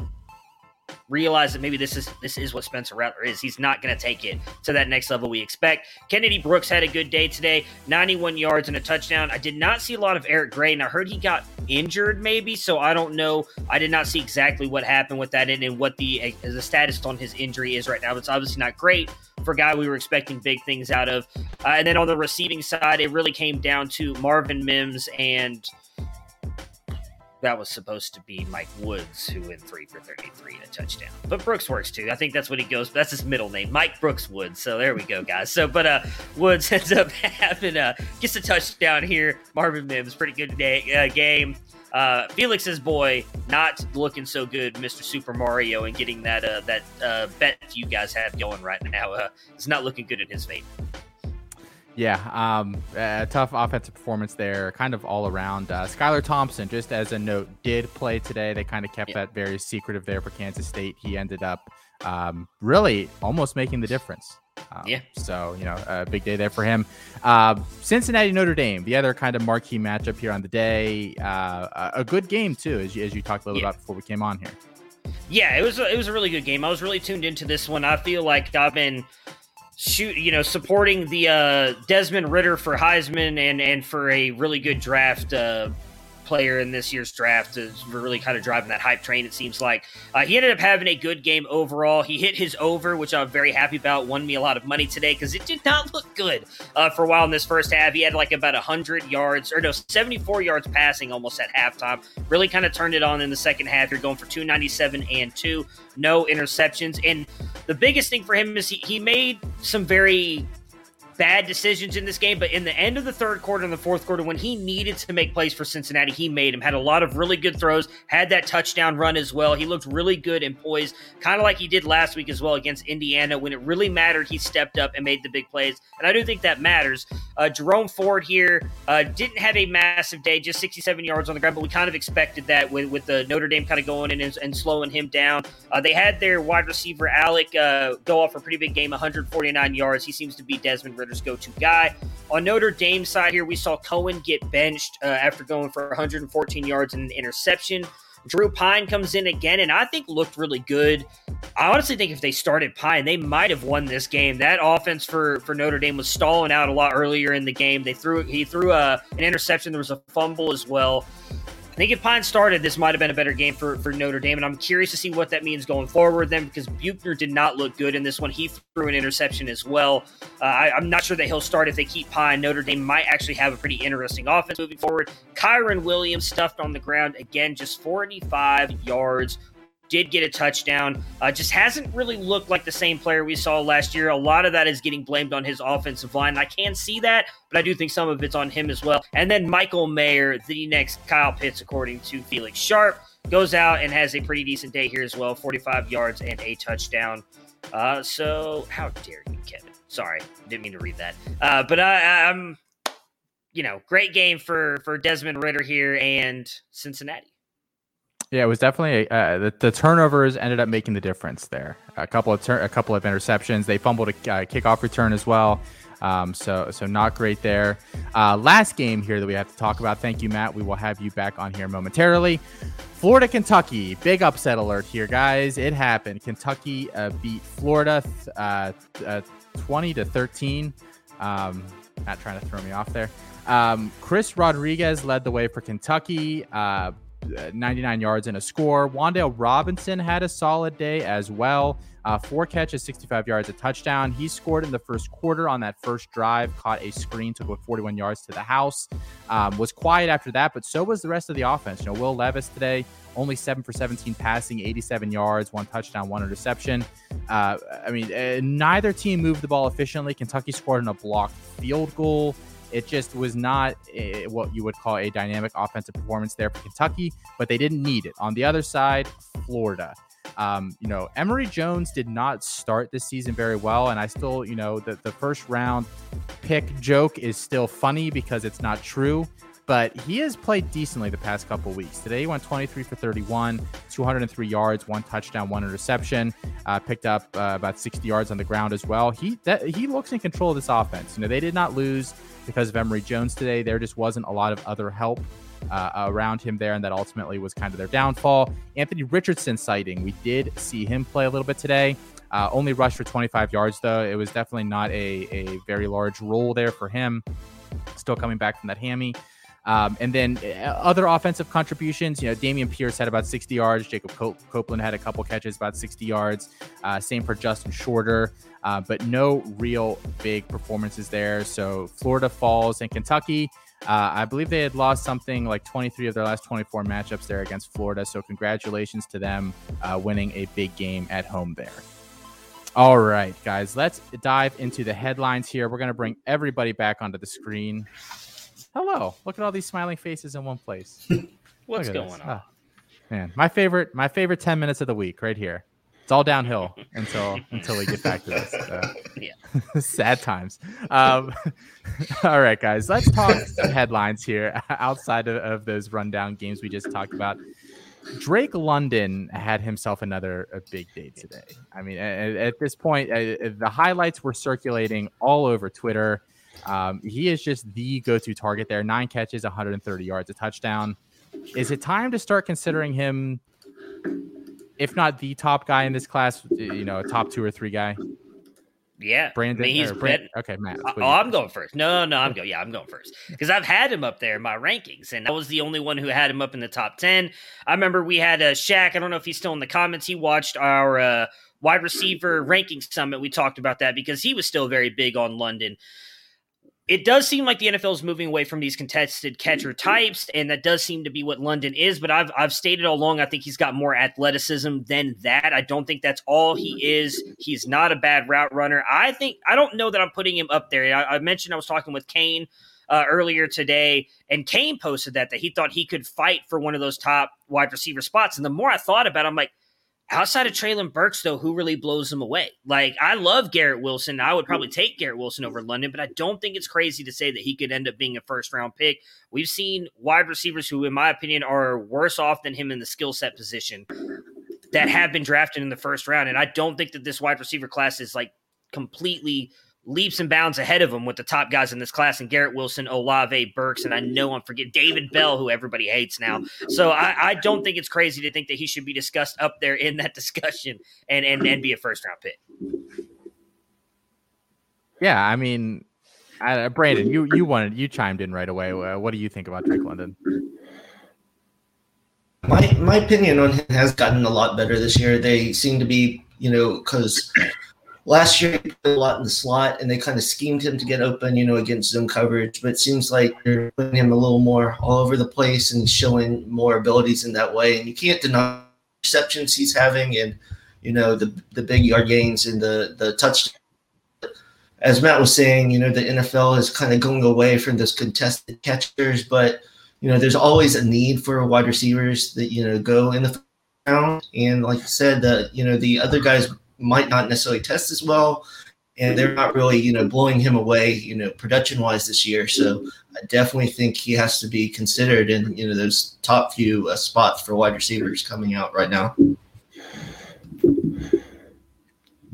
S7: realize that maybe this is this is what Spencer Rattler is. He's not going to take it to that next level we expect. Kennedy Brooks had a good day today, 91 yards and a touchdown. I did not see a lot of Eric Gray, and I heard he got injured maybe, so I don't know. I did not see exactly what happened with that and, and what the uh, the status on his injury is right now. It's obviously not great for a guy we were expecting big things out of. Uh, and then on the receiving side, it really came down to Marvin Mims and that was supposed to be Mike Woods, who went three for 33 and a touchdown. But Brooks works too. I think that's what he goes. That's his middle name, Mike Brooks Woods. So there we go, guys. So, but uh, Woods ends up having a gets a touchdown here. Marvin Mims, pretty good day, uh, game. Uh, Felix's boy, not looking so good, Mr. Super Mario, and getting that uh, that uh, bet you guys have going right now. Uh, it's not looking good in his favor.
S1: Yeah, um, a tough offensive performance there, kind of all around. Uh, Skylar Thompson, just as a note, did play today. They kind of kept that very secretive there for Kansas State. He ended up um, really almost making the difference. Um,
S7: yeah.
S1: So, you know, a big day there for him. Uh, Cincinnati Notre Dame, the other kind of marquee matchup here on the day. Uh, a good game, too, as you, as you talked a little yeah. about before we came on here.
S7: Yeah, it was a, it was a really good game. I was really tuned into this one. I feel like I've been shoot, you know, supporting the uh, Desmond Ridder for Heisman and and for a really good draft uh, player in this year's draft is really kind of driving that hype train. It seems like uh, he ended up having a good game overall. He hit his over, which I'm very happy about. Won me a lot of money today because it did not look good uh, for a while in this first half. He had like about 100 yards or no 74 yards passing almost at halftime. Really kind of turned it on in the second half. You're going for 297 and two, no interceptions. And the biggest thing for him is he, he made some very bad decisions in this game, but in the end of the third quarter and the fourth quarter, when he needed to make plays for Cincinnati, he made him. Had a lot of really good throws, had that touchdown run as well. He looked really good and poised, kind of like he did last week as well against Indiana. When it really mattered, he stepped up and made the big plays. And I do think that matters. Uh, Jerome Ford here uh, didn't have a massive day, just 67 yards on the ground, but we kind of expected that with, with the Notre Dame kind of going in and, and slowing him down. Uh, they had their wide receiver, Alec, uh, go off for a pretty big game, 149 yards. He seems to be Desmond Go to guy. On Notre Dame side here, we saw Coan get benched uh, after going for 114 yards and an interception. Drew Pyne comes in again, and I think looked really good. I honestly think if they started Pyne, they might have won this game. That offense for for Notre Dame was stalling out a lot earlier in the game. They threw he threw a, uh, an interception. There was a fumble as well. I think if Pyne started, this might have been a better game for, for Notre Dame, and I'm curious to see what that means going forward then because Buchner did not look good in this one. He threw an interception as well. Uh, I, am not sure that he'll start if they keep Pyne. Notre Dame might actually have a pretty interesting offense moving forward. Kyren Williams stuffed on the ground again, just 45 yards, did get a touchdown. Uh, just hasn't really looked like the same player we saw last year. A lot of that is getting blamed on his offensive line. I can see that, but I do think some of it's on him as well. And then Michael Mayer, the next Kyle Pitts, according to Felix Sharp, goes out and has a pretty decent day here as well 45 yards and a touchdown. Uh, so, how dare you, Kevin? Sorry, didn't mean to read that. Uh, but I, I'm, you know, great game for for Desmond Ridder here and Cincinnati.
S1: Yeah, it was definitely uh, the, the, turnovers ended up making the difference there. A couple of a couple of interceptions. They fumbled a uh, kickoff return as well. Um, so so not great there. Uh, last game here that we have to talk about. Thank you, Matt. We will have you back on here momentarily. Florida, Kentucky, big upset alert here, guys. It happened. Kentucky uh, beat Florida uh, uh, twenty to thirteen. Um, not trying to throw me off there. Um, Chris Rodriguez led the way for Kentucky. Uh, 99 yards and a score. Wan'Dale Robinson had a solid day as well. Uh, four catches, 65 yards, a touchdown. He scored in the first quarter on that first drive, caught a screen, took with 41 yards to the house. Um, was quiet after that, but so was the rest of the offense. You know, Will Levis today, only seven for 17 passing, 87 yards, one touchdown, one interception. Uh, I mean, uh, neither team moved the ball efficiently. Kentucky scored in a blocked field goal. It just was not a, what you would call a dynamic offensive performance there for Kentucky, but they didn't need it. On the other side, Florida. Um, you know, Emory Jones did not start this season very well, and I still, you know, the, the first round pick joke is still funny because it's not true. But he has played decently the past couple weeks. Today he went 23 for 31, 203 yards, one touchdown, one interception. Uh, picked up uh, about 60 yards on the ground as well. He that, he looks in control of this offense. You know they did not lose because of Emory Jones today. There just wasn't a lot of other help uh, around him there, and that ultimately was kind of their downfall. Anthony Richardson sighting. We did see him play a little bit today. Uh, only rushed for 25 yards, though. It was definitely not a, a very large role there for him. Still coming back from that hammy. Um, and then uh, other offensive contributions, you know, Dameon Pierce had about 60 yards. Jacob Copeland had a couple catches, about 60 yards. Uh, same for Justin Shorter, uh, but no real big performances there. So Florida falls and Kentucky. Uh, I believe they had lost something like 23 of their last 24 matchups there against Florida. So congratulations to them uh, winning a big game at home there. All right, guys, let's dive into the headlines here. We're going to bring everybody back onto the screen. Hello, look at all these smiling faces in one place.
S7: What's going this. on? Oh,
S1: man, my favorite, my favorite 10 minutes of the week right here. It's all downhill until until we get back to this. Uh, yeah, sad times. Um, all right, guys, let's talk some headlines here outside of, of those rundown games we just talked about. Drake London had himself another a big day today. I mean, at, at this point, uh, the highlights were circulating all over Twitter. Um, he is just the go-to target there. Nine catches, 130 yards, a touchdown. Is it time to start considering him, if not the top guy in this class, you know, a top two or three guy?
S7: Yeah,
S1: Brandon. I mean, he's Brand- okay, Matt.
S7: Oh, I'm going first. No, no, I'm going. Yeah, I'm going first because I've had him up there in my rankings, and I was the only one who had him up in the top ten. I remember we had a Shaq. I don't know if he's still in the comments. He watched our uh, wide receiver ranking summit. We talked about that because he was still very big on London it does seem like the NFL is moving away from these contested catcher types, and that does seem to be what London is. But I've I've stated all along, I think he's got more athleticism than that. I don't think that's all he is. He's not a bad route runner. I think I don't know that I'm putting him up there. I, I mentioned I was talking with Kane uh, earlier today, and Kane posted that that he thought he could fight for one of those top wide receiver spots. And the more I thought about, it, I'm like Outside of Treylon Burks, though, who really blows him away? Like, I love Garrett Wilson. I would probably take Garrett Wilson over London, but I don't think it's crazy to say that he could end up being a first round pick. We've seen wide receivers who, in my opinion, are worse off than him in the skill set position that have been drafted in the first round. And I don't think that this wide receiver class is like completely leaps and bounds ahead of him with the top guys in this class and Garrett Wilson, Olave, Burks, and I know I'm forgetting David Bell, who everybody hates now. So I, I, don't think it's crazy to think that he should be discussed up there in that discussion and and, and be a first round pick.
S1: Yeah, I mean, uh, Brandon, you you wanted you chimed in right away. Uh, what do you think about Drake London?
S3: My my opinion on him has gotten a lot better this year. They seem to be, you know, because last year he played a lot in the slot and they kind of schemed him to get open, you know, against zone coverage. But it seems like they're putting him a little more all over the place and showing more abilities in that way. And you can't deny receptions he's having and you know the the big yard gains and the the touch. As Matt was saying, you know the NFL is kind of going away from those contested catchers, but you know there's always a need for wide receivers that you know go in the round. And like I said, the you know the other guys might not necessarily test as well, and they're not really you know blowing him away you know production wise this year. So I definitely think he has to be considered in you know those top few uh, spots for wide receivers coming out right now.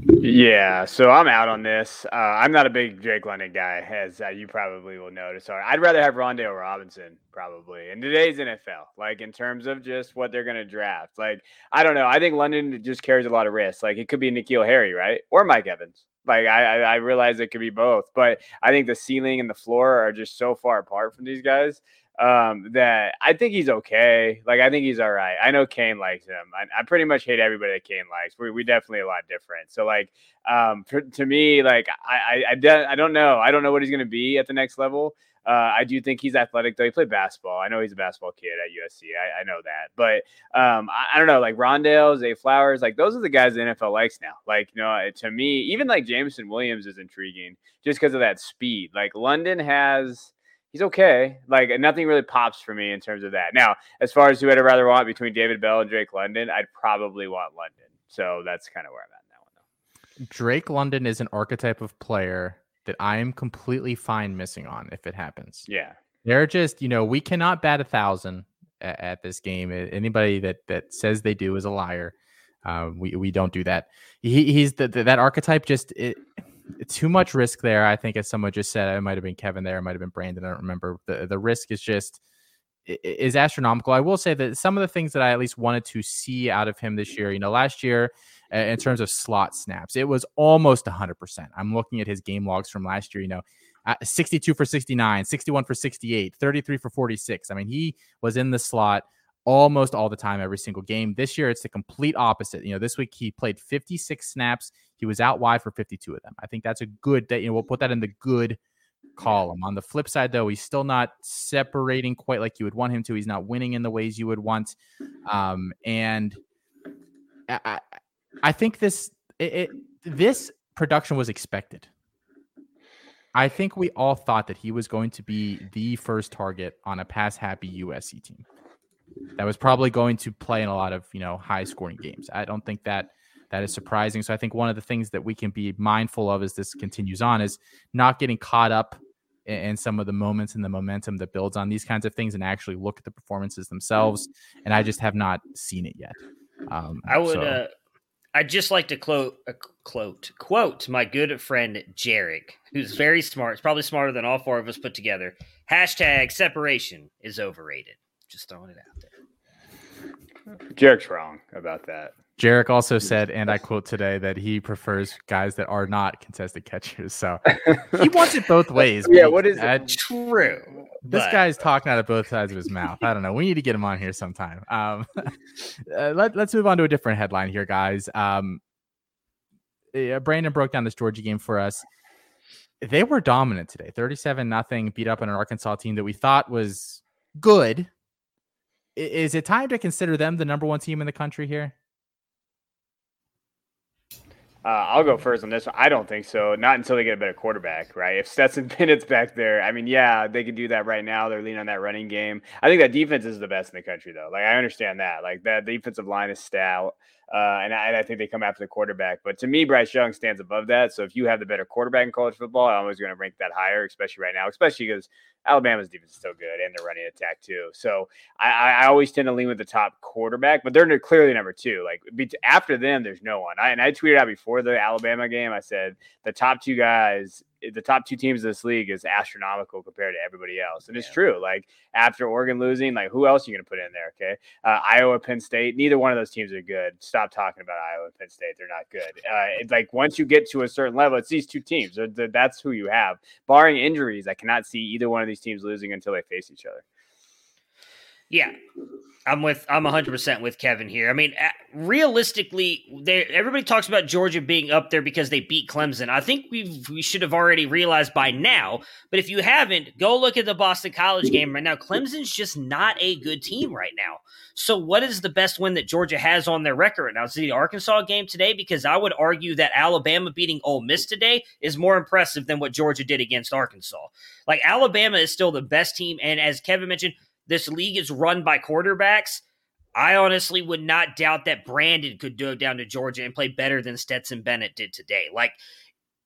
S8: Yeah, so I'm out on this. Uh, I'm not a big Drake London guy, as uh, you probably will notice. I'd rather have Wan'Dale Robinson probably in today's NFL. Like in terms of just what they're going to draft. Like I don't know. I think London just carries a lot of risk. Like it could be N'Keal Harry, right, or Mike Evans. Like I, I realize it could be both, but I think the ceiling and the floor are just so far apart from these guys um, that I think he's okay. Like I think he's all right. I know Kane likes him. I, I pretty much hate everybody that Kane likes. We we definitely a lot different. So like um, for, to me, like I I, I, de- I don't know. I don't know what he's gonna be at the next level. Uh, I do think he's athletic though. He played basketball. I know he's a basketball kid at USC. I, I know that, but um, I, I, don't know. Like Rondale, Zay Flowers, like those are the guys the NFL likes now. Like you know, to me, even like Jameson Williams is intriguing just because of that speed. Like London has he's okay. Like nothing really pops for me in terms of that. Now, as far as who I'd rather want between David Bell and Drake London, I'd probably want London. So that's kind of where I'm at now. Though.
S1: Drake London is an archetype of player that I am completely fine missing on if it happens.
S8: Yeah.
S1: They're just, you know, we cannot bat a thousand at, at this game. Anybody that that says they do is a liar. Um, we we don't do that. He, he's the, the, that archetype. Just it, too much risk there. I think, as someone just said, it might have been Kevin there, it might have been Brandon. I don't remember. The the risk is just is astronomical. I will say that some of the things that I at least wanted to see out of him this year, you know, last year in terms of slot snaps, it was almost 100%. I'm looking at his game logs from last year, you know, uh, 62 for 69, 61 for 68, 33 for 46. I mean, he was in the slot almost all the time, every single game. This year, it's the complete opposite. You know, this week he played 56 snaps. He was out wide for 52 of them. I think that's a good, you know, we'll put that in the good column. On the flip side, though, he's still not separating quite like you would want him to. He's not winning in the ways you would want. Um, and I, I think this, it, it, this production was expected. I think we all thought that he was going to be the first target on a pass happy USC team that was probably going to play in a lot of you know high scoring games. I don't think that that is surprising. So I think one of the things that we can be mindful of as this continues on is not getting caught up in, some of the moments and the momentum that builds on these kinds of things and actually look at the performances themselves. And I just have not seen it yet. Um,
S7: I would. So. Uh, I'd just like to quote, uh, quote, quote my good friend Jarek, who's very smart. It's probably smarter than all four of us put together. Hashtag separation is overrated. Just throwing it out there.
S8: Jarek's wrong about that.
S1: Jarek also said, and I quote today, that he prefers guys that are not contested catchers. So he wants it both ways.
S8: yeah, what is
S7: uh, true?
S1: This but... guy's talking out of both sides of his mouth. I don't know. We need to get him on here sometime. Um, uh, let, us move on to a different headline here, guys. Um, yeah, Brandon broke down this Georgia game for us. They were dominant today, 37 nothing, beat up on an Arkansas team that we thought was good is it time to consider them the number one team in the country here?
S8: Uh, I'll go first on this one. I don't think so. Not until they get a better quarterback, right? If Stetson Bennett's back there, I mean, yeah, they can do that right now. They're leaning on that running game. I think that defense is the best in the country, though. Like, I understand that. Like, that defensive line is stout. Uh, and, I, and, I, think they come after the quarterback. But to me, Bryce Young stands above that. So if you have the better quarterback in college football, I'm always going to rank that higher, especially right now, especially because Alabama's defense is so good and they're running attack too. So I, I, always tend to lean with the top quarterback, but they're clearly number two. Like after them, there's no one. I, and I tweeted out before the Alabama game, I said the top two guys the top two teams of this league is astronomical compared to everybody else. And yeah. it's true. Like after Oregon losing, like who else are you going to put in there? Okay. Uh, Iowa, Penn State, neither one of those teams are good. Stop talking about Iowa and Penn State. They're not good. Uh, it's like once you get to a certain level, it's these two teams. That's who you have. Barring injuries, I cannot see either one of these teams losing until they face each other.
S7: Yeah, I'm with I'm 100% with Kevin here. I mean, realistically, everybody talks about Georgia being up there because they beat Clemson. I think we we should have already realized by now. But if you haven't, go look at the Boston College game right now. Clemson's just not a good team right now. So, what is the best win that Georgia has on their record right now? Is the Arkansas game today? Because I would argue that Alabama beating Ole Miss today is more impressive than what Georgia did against Arkansas. Like Alabama is still the best team, and as Kevin mentioned this league is run by quarterbacks. I honestly would not doubt that Brandon could go down to Georgia and play better than Stetson Bennett did today. Like,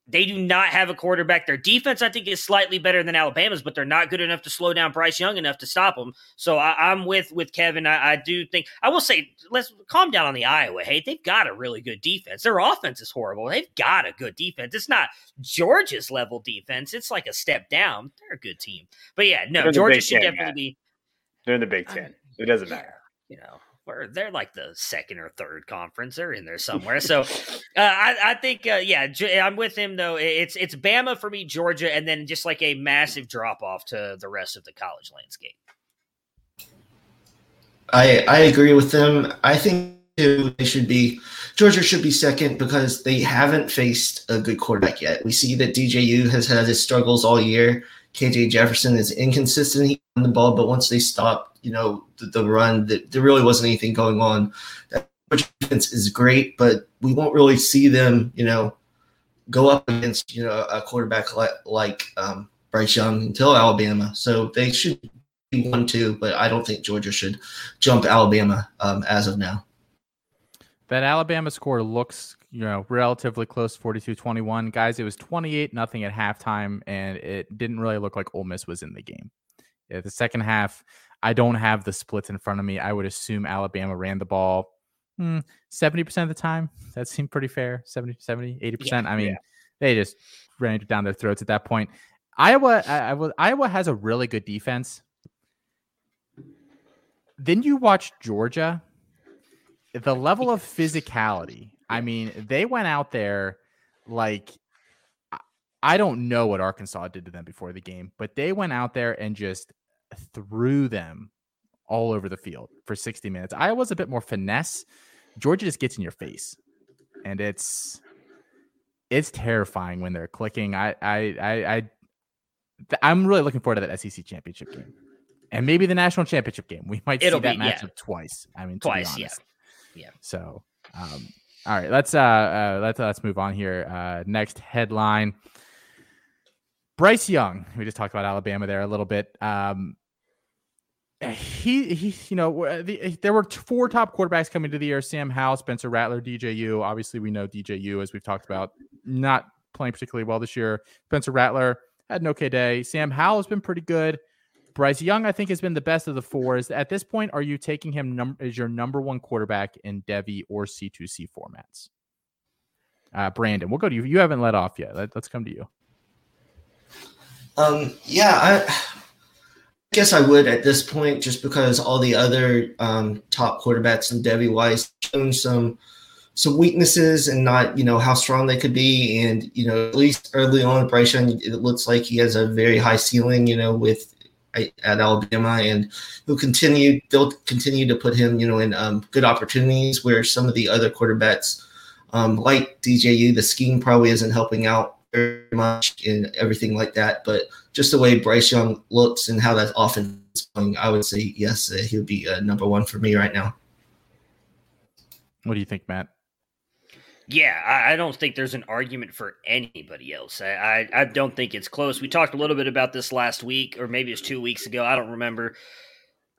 S7: they do not have a quarterback. Their defense, I think, is slightly better than Alabama's, but they're not good enough to slow down Bryce Young enough to stop him. So I, am with with Kevin. I, I, do think I will say let's calm down on the Iowa. Hey, they've got a really good defense. Their offense is horrible. They've got a good defense. It's not Georgia's level defense. It's like a step down. They're a good team. But yeah, no, Georgia should definitely be.
S8: They're in the Big Ten. It doesn't matter.
S7: You know, where they're like the second or third conference. They're in there somewhere. So uh, I, I, think, uh, yeah, I'm with him though. It's it's Bama for me, Georgia, and then just like a massive drop off to the rest of the college landscape.
S3: I I agree with them. I think they should be Georgia should be second because they haven't faced a good quarterback yet. We see that DJU has had his struggles all year. KJ Jefferson is inconsistent on the ball, but once they stop, you know, the, the run, the, there really wasn't anything going on. That defense is great, but we won't really see them, you know, go up against, you know, a quarterback like, like um, Bryce Young until Alabama. So they should be one, two, but I don't think Georgia should jump Alabama um, as of now.
S1: That Alabama score looks you know, relatively close 42-21. Guys, it was 28 nothing at halftime and it didn't really look like Ole Miss was in the game. Yeah, the second half, I don't have the splits in front of me. I would assume Alabama ran the ball hmm, 70% of the time. That seemed pretty fair. 70, 70, 80%. Yeah, I mean, yeah. they just ran it down their throats at that point. Iowa, I, I, Iowa has a really good defense. Then you watch Georgia, the level of physicality. I mean, they went out there like I don't know what Arkansas did to them before the game, but they went out there and just threw them all over the field for 60 minutes. Iowa's a bit more finesse. Georgia just gets in your face. And it's it's terrifying when they're clicking. I I I, I I'm really looking forward to that SEC championship game. And maybe the national championship game. We might It'll see that be, matchup yeah. twice. I mean, twice, yeah. Yeah. So um all right, let's uh, uh let's let's move on here. Uh next headline. Bryce Young, we just talked about Alabama there a little bit. Um, he, he, you know, the, there were four top quarterbacks coming to the year: Sam Howell, Spencer Rattler, DJU. Obviously, we know DJU as we've talked about, not playing particularly well this year. Spencer Rattler had an okay day. Sam Howell has been pretty good. Bryce Young, I think, has been the best of the four. Is at this point, are you taking him num- as your number one quarterback in Devy or C2C formats? Uh, Brandon, we'll go to you. You haven't let off yet. Let, let's come to you.
S3: Um, yeah, I guess I would at this point, just because all the other um, top quarterbacks in Devy Weiss shown some some weaknesses and not you know how strong they could be, and you know at least early on, Bryce Young, it looks like he has a very high ceiling, you know, with at Alabama, and he'll continue. They'll continue to put him, you know, in um, good opportunities where some of the other quarterbacks, um, like DJU, the scheme probably isn't helping out very much and everything like that. But just the way Bryce Young looks and how that offense is going, I would say yes, uh, he'll be uh, number one for me right now.
S1: What do you think, Matt?
S7: Yeah, I, I don't think there's an argument for anybody else. I, I, I don't think it's close. We talked a little bit about this last week, or maybe it's two weeks ago. I don't remember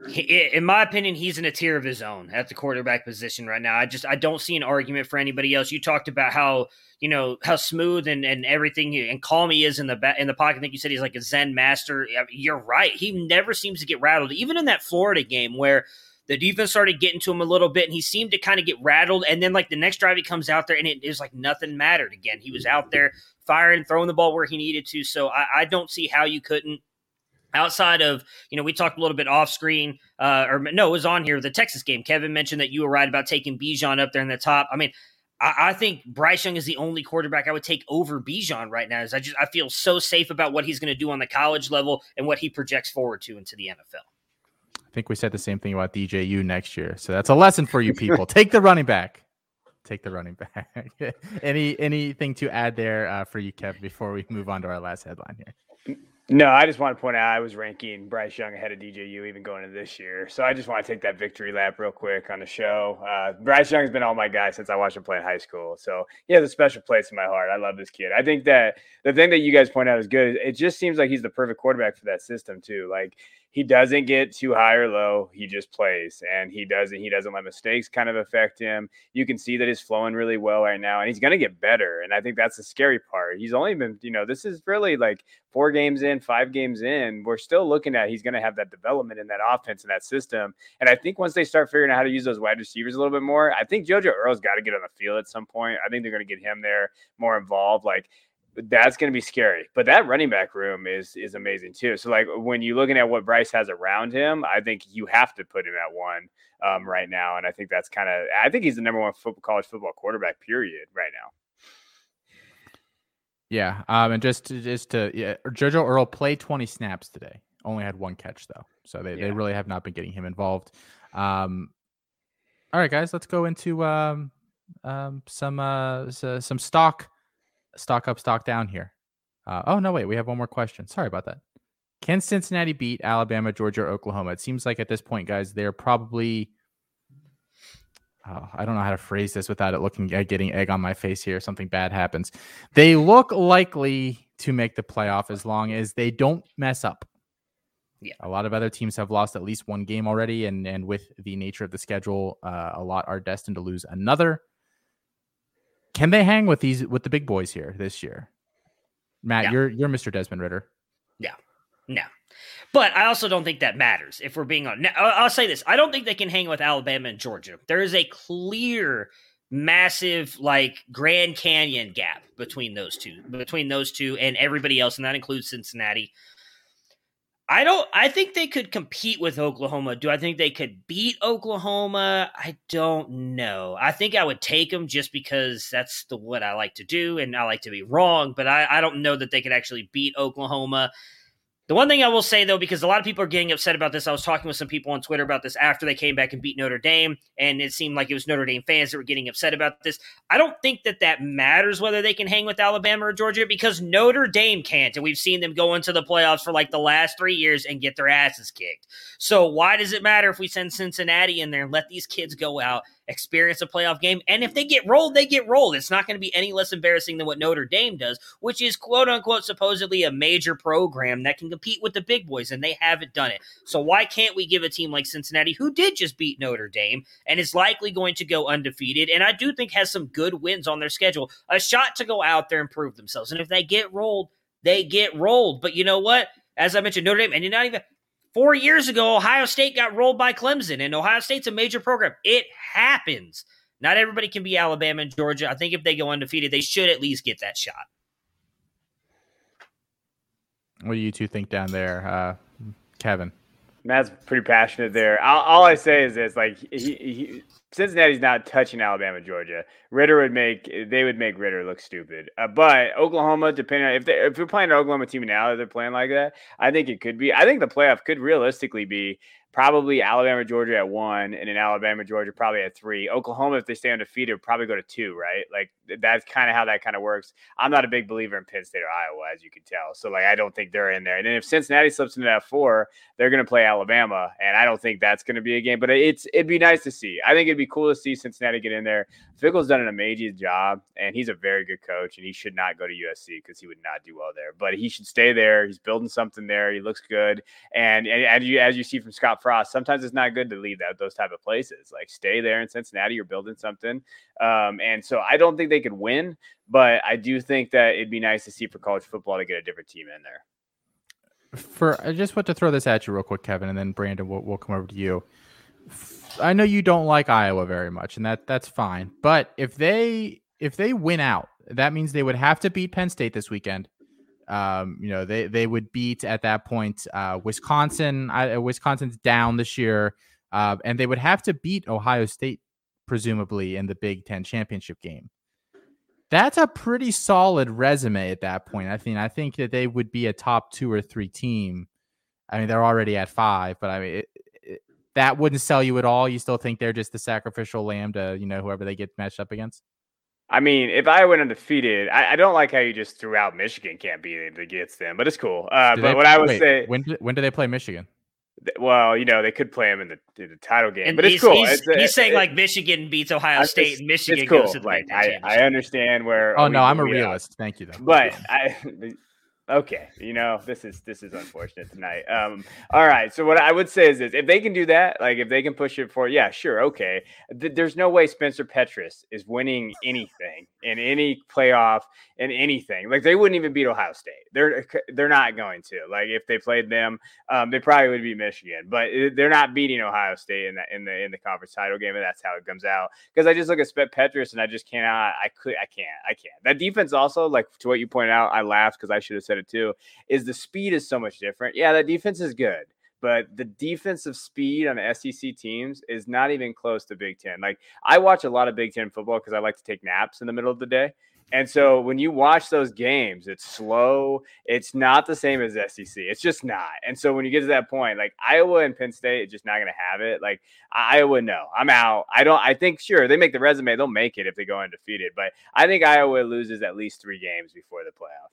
S7: in my opinion, he's in a tier of his own at the quarterback position right now. I just I don't see an argument for anybody else. You talked about how you know how smooth and, and everything and calm he is in the back in the pocket. I think you said he's like a Zen master. You're right. He never seems to get rattled, even in that Florida game where the defense started getting to him a little bit and he seemed to kind of get rattled. And then like the next drive he comes out there and it is like nothing mattered again. He was out there firing, throwing the ball where he needed to. So I, I don't see how you couldn't outside of you know we talked a little bit off screen uh or no it was on here the texas game kevin mentioned that you were right about taking bijan up there in the top i mean I, I think Bryce Young is the only quarterback I would take over Bijan right now. Is I just I feel so safe about what he's going to do on the college level and what he projects forward to into the NFL.
S1: I think we said the same thing about DJU next year. So that's a lesson for you people. take the running back. Take the running back. Any anything to add there uh, for you, Kev, before we move on to our last headline here?
S8: No, I just want to point out I was ranking Bryce Young ahead of DJU even going into this year. So I just want to take that victory lap real quick on the show. Uh, Bryce Young has been all my guy since I watched him play in high school. So he has a special place in my heart. I love this kid. I think that the thing that you guys point out is good. It just seems like he's the perfect quarterback for that system too. Like he doesn't get too high or low. He just plays, and he doesn't. He doesn't let mistakes kind of affect him. You can see that he's flowing really well right now, and he's going to get better. And I think that's the scary part. He's only been, you know, this is really like four games in, five games in. We're still looking at he's going to have that development in that offense and that system. And I think once they start figuring out how to use those wide receivers a little bit more, I think JoJo Earle's got to get on the field at some point. I think they're going to get him there more involved. Like that's going to be scary. But that running back room is is amazing too. So like when you're looking at what Bryce has around him, I think you have to put him at one um, right now. And I think that's kind of I think he's the number one football, college football quarterback period right now.
S1: Yeah, um, and just to, just to yeah, JoJo Earle played 20 snaps today. Only had one catch though, so they, yeah. they really have not been getting him involved. Um, all right, guys, let's go into um, um, some uh, some stock stock up, stock down here. Uh, oh no, wait, we have one more question. Sorry about that. Can Cincinnati beat Alabama, Georgia, or Oklahoma? It seems like at this point, guys, they're probably. Oh, I don't know how to phrase this without it looking at getting egg on my face here. Something bad happens. They look likely to make the playoff as long as they don't mess up. Yeah, a lot of other teams have lost at least one game already, and and with the nature of the schedule, uh, a lot are destined to lose another. Can they hang with these with the big boys here this year? Matt, you're you're Mr. Desmond Ridder.
S7: Yeah. No. But I also don't think that matters if we're being on. I'll say this: I don't think they can hang with Alabama and Georgia. There is a clear, massive, like Grand Canyon gap between those two, between those two and everybody else, and that includes Cincinnati. I don't. I think they could compete with Oklahoma. Do I think they could beat Oklahoma? I don't know. I think I would take them just because that's the what I like to do, and I like to be wrong. But I, I don't know that they could actually beat Oklahoma. The one thing I will say though, because a lot of people are getting upset about this, I was talking with some people on Twitter about this after they came back and beat Notre Dame, and it seemed like it was Notre Dame fans that were getting upset about this. I don't think that that matters whether they can hang with Alabama or Georgia because Notre Dame can't, and we've seen them go into the playoffs for like the last three years and get their asses kicked. So why does it matter if we send Cincinnati in there and let these kids go out experience a playoff game. And if they get rolled, they get rolled. It's not going to be any less embarrassing than what Notre Dame does, which is quote unquote supposedly a major program that can compete with the big boys, and they haven't done it. So why can't we give a team like Cincinnati, who did just beat Notre Dame and is likely going to go undefeated, and I do think has some good wins on their schedule, a shot to go out there and prove themselves? And if they get rolled, they get rolled. But you know what? As I mentioned, Notre Dame, and you're not even Four years ago, Ohio State got rolled by Clemson, and Ohio State's a major program. It happens. Not everybody can be Alabama and Georgia. I think if they go undefeated, they should at least get that shot.
S1: What do you two think down there, uh, Kevin?
S8: Matt's pretty passionate there. All, all I say is this: like he, he, Cincinnati's not touching Alabama, Georgia. Ridder would make they would make Ridder look stupid. Uh, but Oklahoma, depending on if they if you're playing an Oklahoma team now, they're playing like that. I think it could be. I think the playoff could realistically be probably Alabama, Georgia at one, and then Alabama, Georgia probably at three. Oklahoma, if they stay undefeated, would probably go to two, right? Like that's kind of how that kind of works. I'm not a big believer in Penn State or Iowa, as you can tell. So like I don't think they're in there. And then if Cincinnati slips into that four, they're going to play Alabama, and I don't think that's going to be a game. But it's it'd be nice to see. I think it'd be cool to see Cincinnati get in there. Fickell's done an amazing job, and he's a very good coach, and he should not go to USC because he would not do well there. But he should stay there. He's building something there. He looks good, and and as you as you see from Scott Frost, sometimes it's not good to leave that those type of places. Like stay there in Cincinnati. You're building something, um, and so I don't think they could win, but I do think that it'd be nice to see for college football to get a different team in there.
S1: For I just want to throw this at you real quick, Kevin, and then Brandon, we'll, we'll come over to you I know you don't like Iowa very much, and that that's fine. But if they if they win out, that means they would have to beat Penn State this weekend. Um, you know, they they would beat at that point uh, Wisconsin. Uh, Wisconsin's down this year, uh, and they would have to beat Ohio State presumably in the Big Ten championship game. That's a pretty solid resume at that point. I think I think that they would be a top two or three team. I mean, they're already at five, but I mean, it, that wouldn't sell you at all. You still think they're just the sacrificial lamb to you know whoever they get matched up against.
S8: I mean, if I went undefeated, I, I don't like how you just threw out Michigan can't beat it against them, but it's cool. Uh, but what I would wait, say,
S1: when when do they play Michigan?
S8: Well, you know, they could play him in the, in the title game, and but it's cool.
S7: He's,
S8: it's,
S7: he's saying it, like Michigan beats Ohio State, and Michigan
S8: cool.
S7: goes to the
S8: like, I, I understand where.
S1: Oh no, I'm a realist. Out. Thank you, though.
S8: But I, Okay, you know this is this is unfortunate tonight. Um, all right, so what I would say is this: if they can do that, like if they can push it for, yeah, sure, okay. Th- there's no way Spencer Petras is winning anything in any playoff in anything. Like they wouldn't even beat Ohio State. They're they're not going to. Like if they played them, um, they probably would beat Michigan, but they're not beating Ohio State in the in the in the conference title game, and that's how it comes out. Because I just look at Spet Petras and I just cannot. I could. I can't. I can't. That defense also, like to what you pointed out, I laughed because I should have said it too, is the speed is so much different. Yeah, that defense is good, but the defensive speed on SEC teams is not even close to Big Ten. Like I watch a lot of Big Ten football because I like to take naps in the middle of the day. And so when you watch those games, it's slow. It's not the same as SEC. It's just not. And so when you get to that point, like Iowa and Penn State, it's just not going to have it. Like Iowa, no, I'm out. I don't. I think sure they make the resume, they'll make it if they go undefeated. But I think Iowa loses at least three games before the playoff.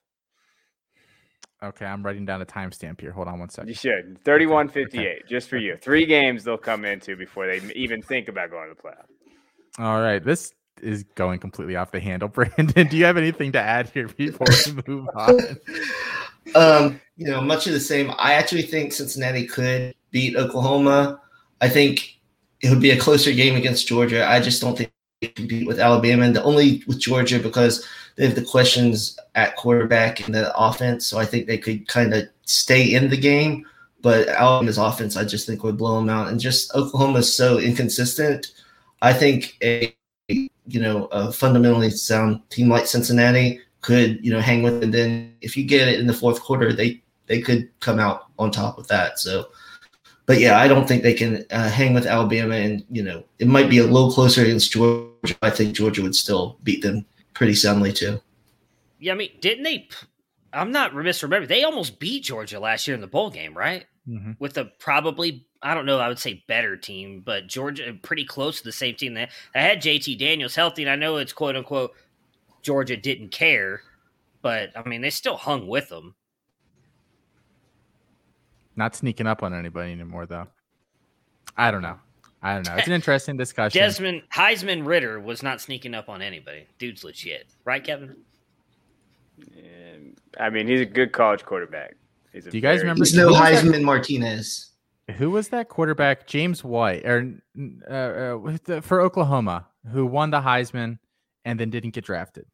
S1: Okay, I'm writing down a timestamp here. Hold on one second.
S8: You should. 31 58, okay. just for you. Three games they'll come into before they even think about going to the playoff.
S1: All right. This is going completely off the handle. Brandon, do you have anything to add here before we move on?
S3: um, you know, much of the same. I actually think Cincinnati could beat Oklahoma. I think it would be a closer game against Georgia. I just don't think they compete with Alabama, and the only with Georgia because they have the questions at quarterback and the offense. So I think they could kind of stay in the game. But Alabama's offense, I just think would blow them out. And just Oklahoma is so inconsistent. I think a you know a fundamentally sound team like Cincinnati could you know hang with. And then if you get it in the fourth quarter, they they could come out on top with that. So, but yeah, I don't think they can uh, hang with Alabama. And you know it might be a little closer against Georgia. I think Georgia would still beat them pretty soundly too.
S7: Yeah, I mean, didn't they? I'm not remiss remember they almost beat Georgia last year in the bowl game, right? Mm-hmm. With a probably I don't know, I would say better team, but Georgia pretty close to the same team. That I had JT Daniels healthy, and I know it's quote unquote Georgia didn't care, but I mean they still hung with them.
S1: Not sneaking up on anybody anymore, though. I don't know. I don't know. It's an interesting discussion.
S7: Desmond Heisman Ridder was not sneaking up on anybody. Dude's legit, right, Kevin?
S8: I mean, he's a good college quarterback.
S1: Do you guys remember?
S3: There's no Heisman that, Martinez.
S1: Who was that quarterback? James White, or uh, uh, for Oklahoma, who won the Heisman and then didn't get drafted.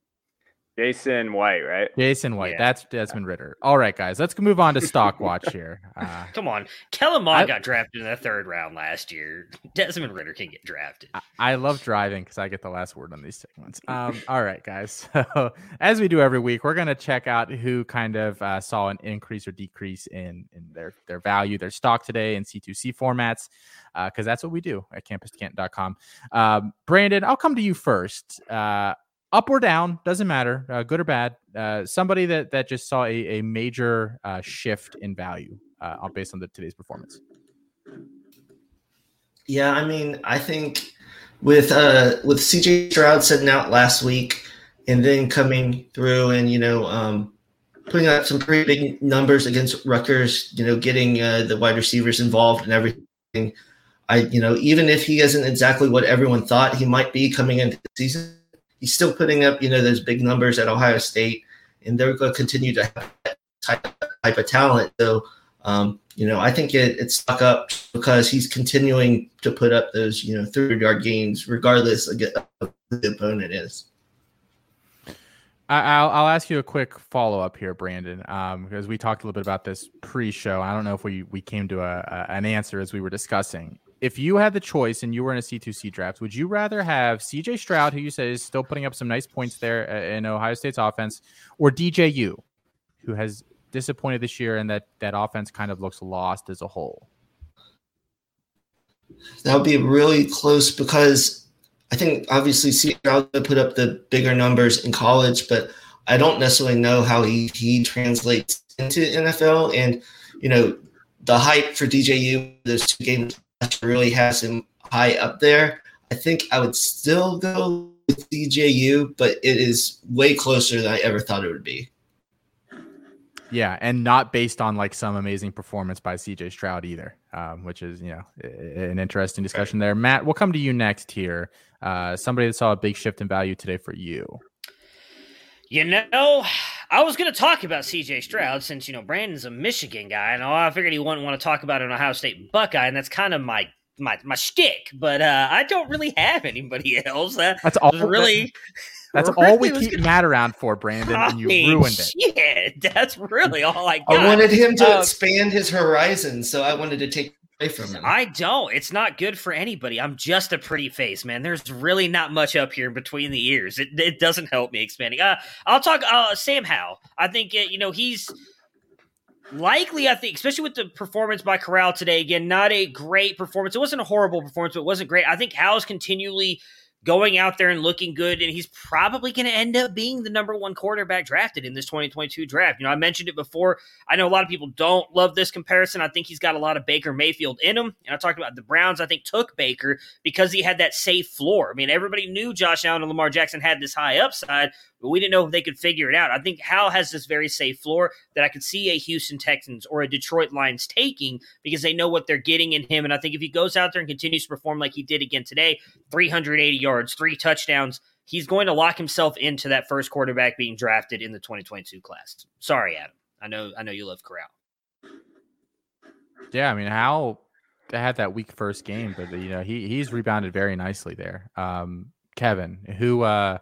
S8: Jason White, right?
S1: Jason White. Yeah. That's Desmond Ridder. All right, guys, let's move on to stock watch here. Uh,
S7: Come on, Kellen Mond got drafted in the third round last year. Desmond Ridder can get drafted.
S1: I, I love driving because I get the last word on these segments. Um, all right, guys. So as we do every week, we're gonna check out who kind of uh, saw an increase or decrease in in their their value, their stock today in C2C formats, because uh, that's what we do at campus2canton.com. Um, Brandon, I'll come to you first. Up or down doesn't matter uh, good or bad uh, somebody that that just saw a, a major uh, shift in value uh, based on the today's performance
S3: yeah i mean i think with uh with cj stroud sitting out last week and then coming through and you know um putting up some pretty big numbers against Rutgers, you know, getting uh, the wide receivers involved and everything. I, you know, even if he isn't exactly what everyone thought he might be coming into the season, he's still putting up, you know, those big numbers at Ohio State, and they're going to continue to have that type, type of talent. So, um, you know, I think it, it's stuck up because he's continuing to put up those, you know, 30 yard gains, regardless of who the opponent is.
S1: I'll, I'll ask you a quick follow up here, Brandon, um, because we talked a little bit about this pre-show. I don't know if we we came to a, a, an answer as we were discussing if you had the choice and you were in a C2C draft, would you rather have CJ Stroud, who you say is still putting up some nice points there uh, in Ohio State's offense, or DJU, who has disappointed this year and that that offense kind of looks lost as a whole?
S3: That would be really close because I think obviously CJ Stroud put up the bigger numbers in college, but I don't necessarily know how he, he translates into NFL. And, you know, the hype for DJU, those two games really has him high up there. I think I would still go with DJU, but it is way closer than I ever thought it would be.
S1: Yeah, and not based on like some amazing performance by CJ Stroud either, um, which is you know an interesting discussion there. Matt, we'll come to you next here. Uh, somebody that saw a big shift in value today for you.
S7: You know, I was going to talk about CJ Stroud since, you know, Brandon's a Michigan guy, and I figured he wouldn't want to talk about an Ohio State Buckeye, and that's kind of my my my shtick. But uh, I don't really have anybody else. That
S1: that's all really. That's really all we keep gonna... Matt around for, Brandon, I and you mean, ruined it.
S7: Yeah, that's really all I got.
S3: I wanted him to uh, expand his horizon, so I wanted to take from.
S7: I don't. It's not good for anybody. I'm just a pretty face, man. There's really not much up here between the ears. It, it doesn't help me expanding. Uh, I'll talk. Uh, Sam Howell. I think uh, you know he's likely. I think, especially with the performance by Corral today. Again, not a great performance. It wasn't a horrible performance, but it wasn't great. I think Howell's continually going out there and looking good, and he's probably going to end up being the number one quarterback drafted in this 2022 draft. You know, I mentioned it before. I know a lot of people don't love this comparison. I think he's got a lot of Baker Mayfield in him. And I talked about the Browns, I think, took Baker because he had that safe floor. I mean, everybody knew Josh Allen and Lamar Jackson had this high upside, but we didn't know if they could figure it out. I think Hal has this very safe floor that I could see a Houston Texans or a Detroit Lions taking because they know what they're getting in him. And I think if he goes out there and continues to perform like he did again today 380 yards, three touchdowns he's going to lock himself into that first quarterback being drafted in the 2022 class. Sorry, Adam. I know I know you love Corral.
S1: Yeah, I mean, Hal had that weak first game, but you know he he's rebounded very nicely there. Um, Kevin, who uh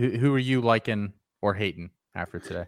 S1: who who are you liking or hating after today?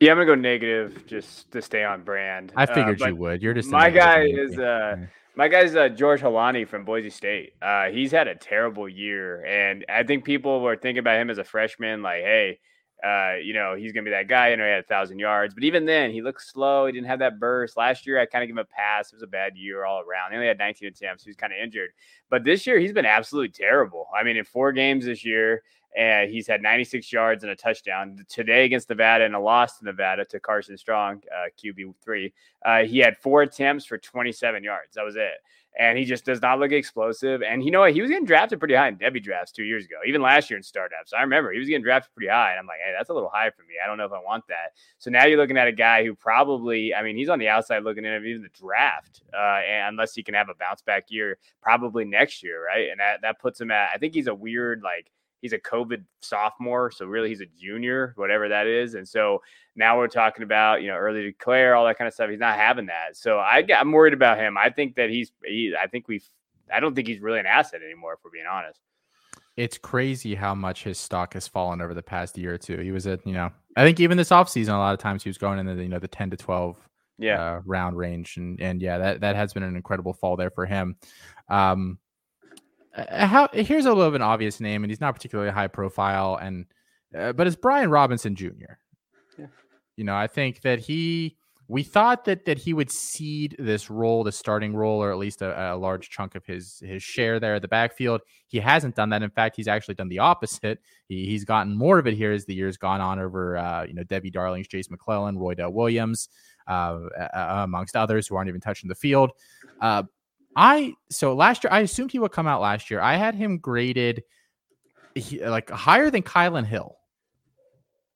S8: Yeah, I'm gonna go negative just to stay on brand.
S1: I figured uh, you would. You're just
S8: my guy is uh my guy's uh, George Holani from Boise State. Uh, he's had a terrible year, and I think people were thinking about him as a freshman, like, hey, uh, you know, he's gonna be that guy. You know, he had a thousand yards, but even then, he looked slow. He didn't have that burst. Last year, I kind of give him a pass. It was a bad year all around. He only had 19 attempts. He was kind of injured, but this year he's been absolutely terrible. I mean, in four games this year, and he's had 96 yards and a touchdown today against Nevada and a loss to Nevada to Carson Strong, uh, QB three. Uh, he had four attempts for 27 yards. That was it and he just does not look explosive. And you know what? He was getting drafted pretty high in Devy drafts two years ago, even last year in startups. I remember he was getting drafted pretty high. And I'm like, hey, that's a little high for me. I don't know if I want that. So now you're looking at a guy who probably, I mean, he's on the outside looking in even the draft, uh, and unless he can have a bounce back year, probably next year, right? And that, that puts him at, I think he's a weird, like, he's a COVID sophomore, so really he's a junior, whatever that is. And so now we're talking about you know early declare, all that kind of stuff. He's not having that, so I, I'm worried about him. I think that he's, he, I think we've, I don't think he's really an asset anymore, if we're being honest.
S1: It's crazy how much his stock has fallen over the past year or two. He was at, you know, I think even this offseason, a lot of times he was going in the, you know, the 10 to 12 yeah. Uh, round range. And, and yeah, that, that has been an incredible fall there for him. Um, uh, how here's a little bit of an obvious name, and he's not particularly high profile, and uh, but it's Brian Robinson Jr. Yeah. You know, I think that he we thought that that he would cede this role, the starting role, or at least a, a, large chunk of his his share there at the backfield. He hasn't done that. In fact, he's actually done the opposite. He, he's gotten more of it here as the years gone on over uh, you know Devy Darling's Jase McClellan, Roydell Williams, uh, amongst others who aren't even touching the field. I so last year I assumed he would come out last year. I had him graded like higher than Kylin Hill.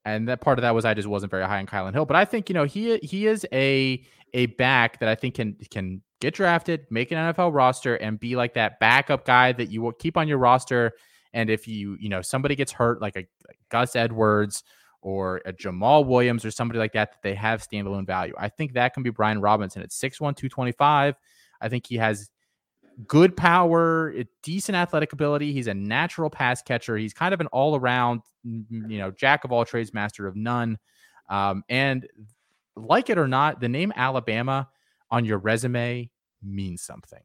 S1: And that part of that was I just wasn't very high on Kylin Hill, but I think you know he he is a a back that I think can can get drafted, make an NFL roster, and be like that backup guy that you will keep on your roster. And if you you know somebody gets hurt, like a like Gus Edwards or a Jamaal Williams or somebody like that, that they have standalone value. I think that can be Brian Robinson at 6'1, 225. I think he has good power, decent athletic ability. He's a natural pass catcher. He's kind of an all around, you know, jack of all trades, master of none. Um, and like it or not, the name Alabama on your resume means something.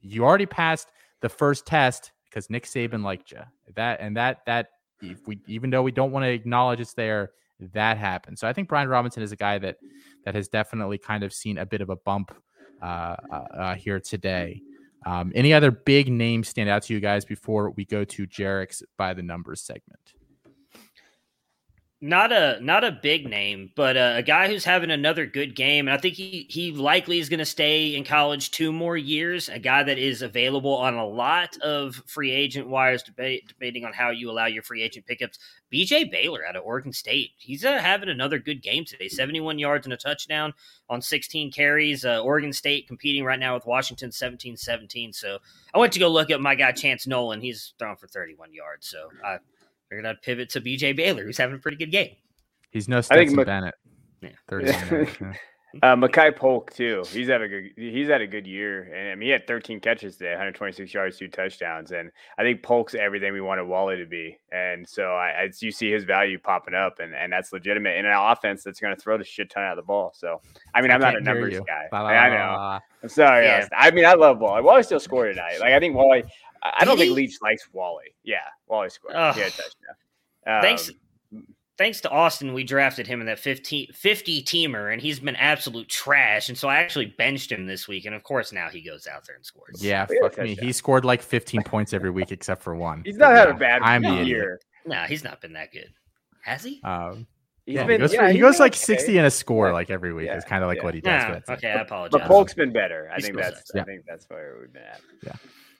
S1: You already passed the first test because Nick Saban liked you. That and that that if we even though we don't want to acknowledge it's there, that happened. So I think Brian Robinson is a guy that that has definitely kind of seen a bit of a bump here today. Um, any other big names stand out to you guys before we go to Jarek's by the numbers segment?
S7: Not a not a big name, but a, a guy who's having another good game, and I think he he likely is going to stay in college two more years. A guy that is available on a lot of free agent wires, debate, debating on how you allow your free agent pickups. BJ Baylor out of Oregon State, he's uh, having another good game today. Seventy one yards and a touchdown on sixteen carries. Uh, Oregon State competing right now with Washington 17-17. So I went to go look at my guy Chance Nolan. He's thrown for thirty one yards. So I Figured going to pivot to BJ Baylor, who's having a pretty good game.
S1: He's no Stetson I think Mc- Bennett. Yeah, thirty.
S8: uh, Makai Polk too. He's had a good. He's had a good year, and I mean, he had 13 catches today, 126 yards, two touchdowns, and I think Polk's everything we wanted Wally to be. And so I, I you see his value popping up, and, and that's legitimate in an offense that's going to throw the shit ton out of the ball. So I mean, I am not a numbers guy. I, I know. I'm sorry. Yeah. I mean, I love Wally. Wally still scored tonight. Like I think Wally. I don't think Leach likes Wally. Yeah, Wally scored. Yeah, touchdown.
S7: Um, thanks, thanks to Austin, we drafted him in that 50, 50 teamer, and he's been absolute trash. And so I actually benched him this week, and of course now he goes out there and scores.
S1: Yeah, fuck me. He scored like 15 points every week except for one.
S8: He's not had a bad I'm the year.
S7: No, he's not been that good. Has he?
S1: Um, yeah, been, he goes, yeah, he goes like okay. 60 and a score like every week. Yeah. It's kind of like what he does.
S7: okay, I apologize.
S8: But Polk's been better. I think that's I think that's where we've been at.
S1: Yeah.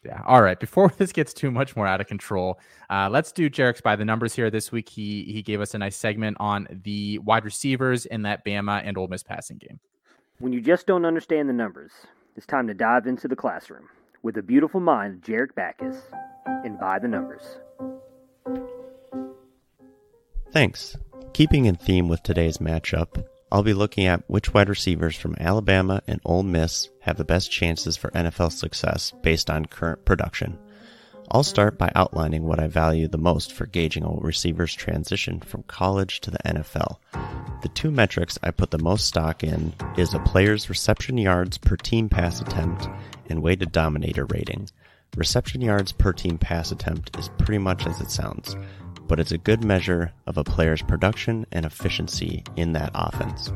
S1: Yeah. All right. Before this gets too much more out of control, uh, let's do Jarek's by the numbers here. This week, he he gave us a nice segment on the wide receivers in that Bama and Ole Miss passing game.
S5: When you just don't understand the numbers, it's time to dive into the classroom with the beautiful mind of Jarek Backus and by the numbers.
S6: Thanks. Keeping in theme with today's matchup, I'll be looking at which wide receivers from Alabama and Ole Miss have the best chances for NFL success based on current production. I'll start by outlining what I value the most for gauging a receiver's transition from college to the NFL The two metrics I put the most stock in is a player's reception yards per team pass attempt and weighted dominator rating. Reception yards per team pass attempt is pretty much as it sounds, but it's a good measure of a player's production and efficiency in that offense.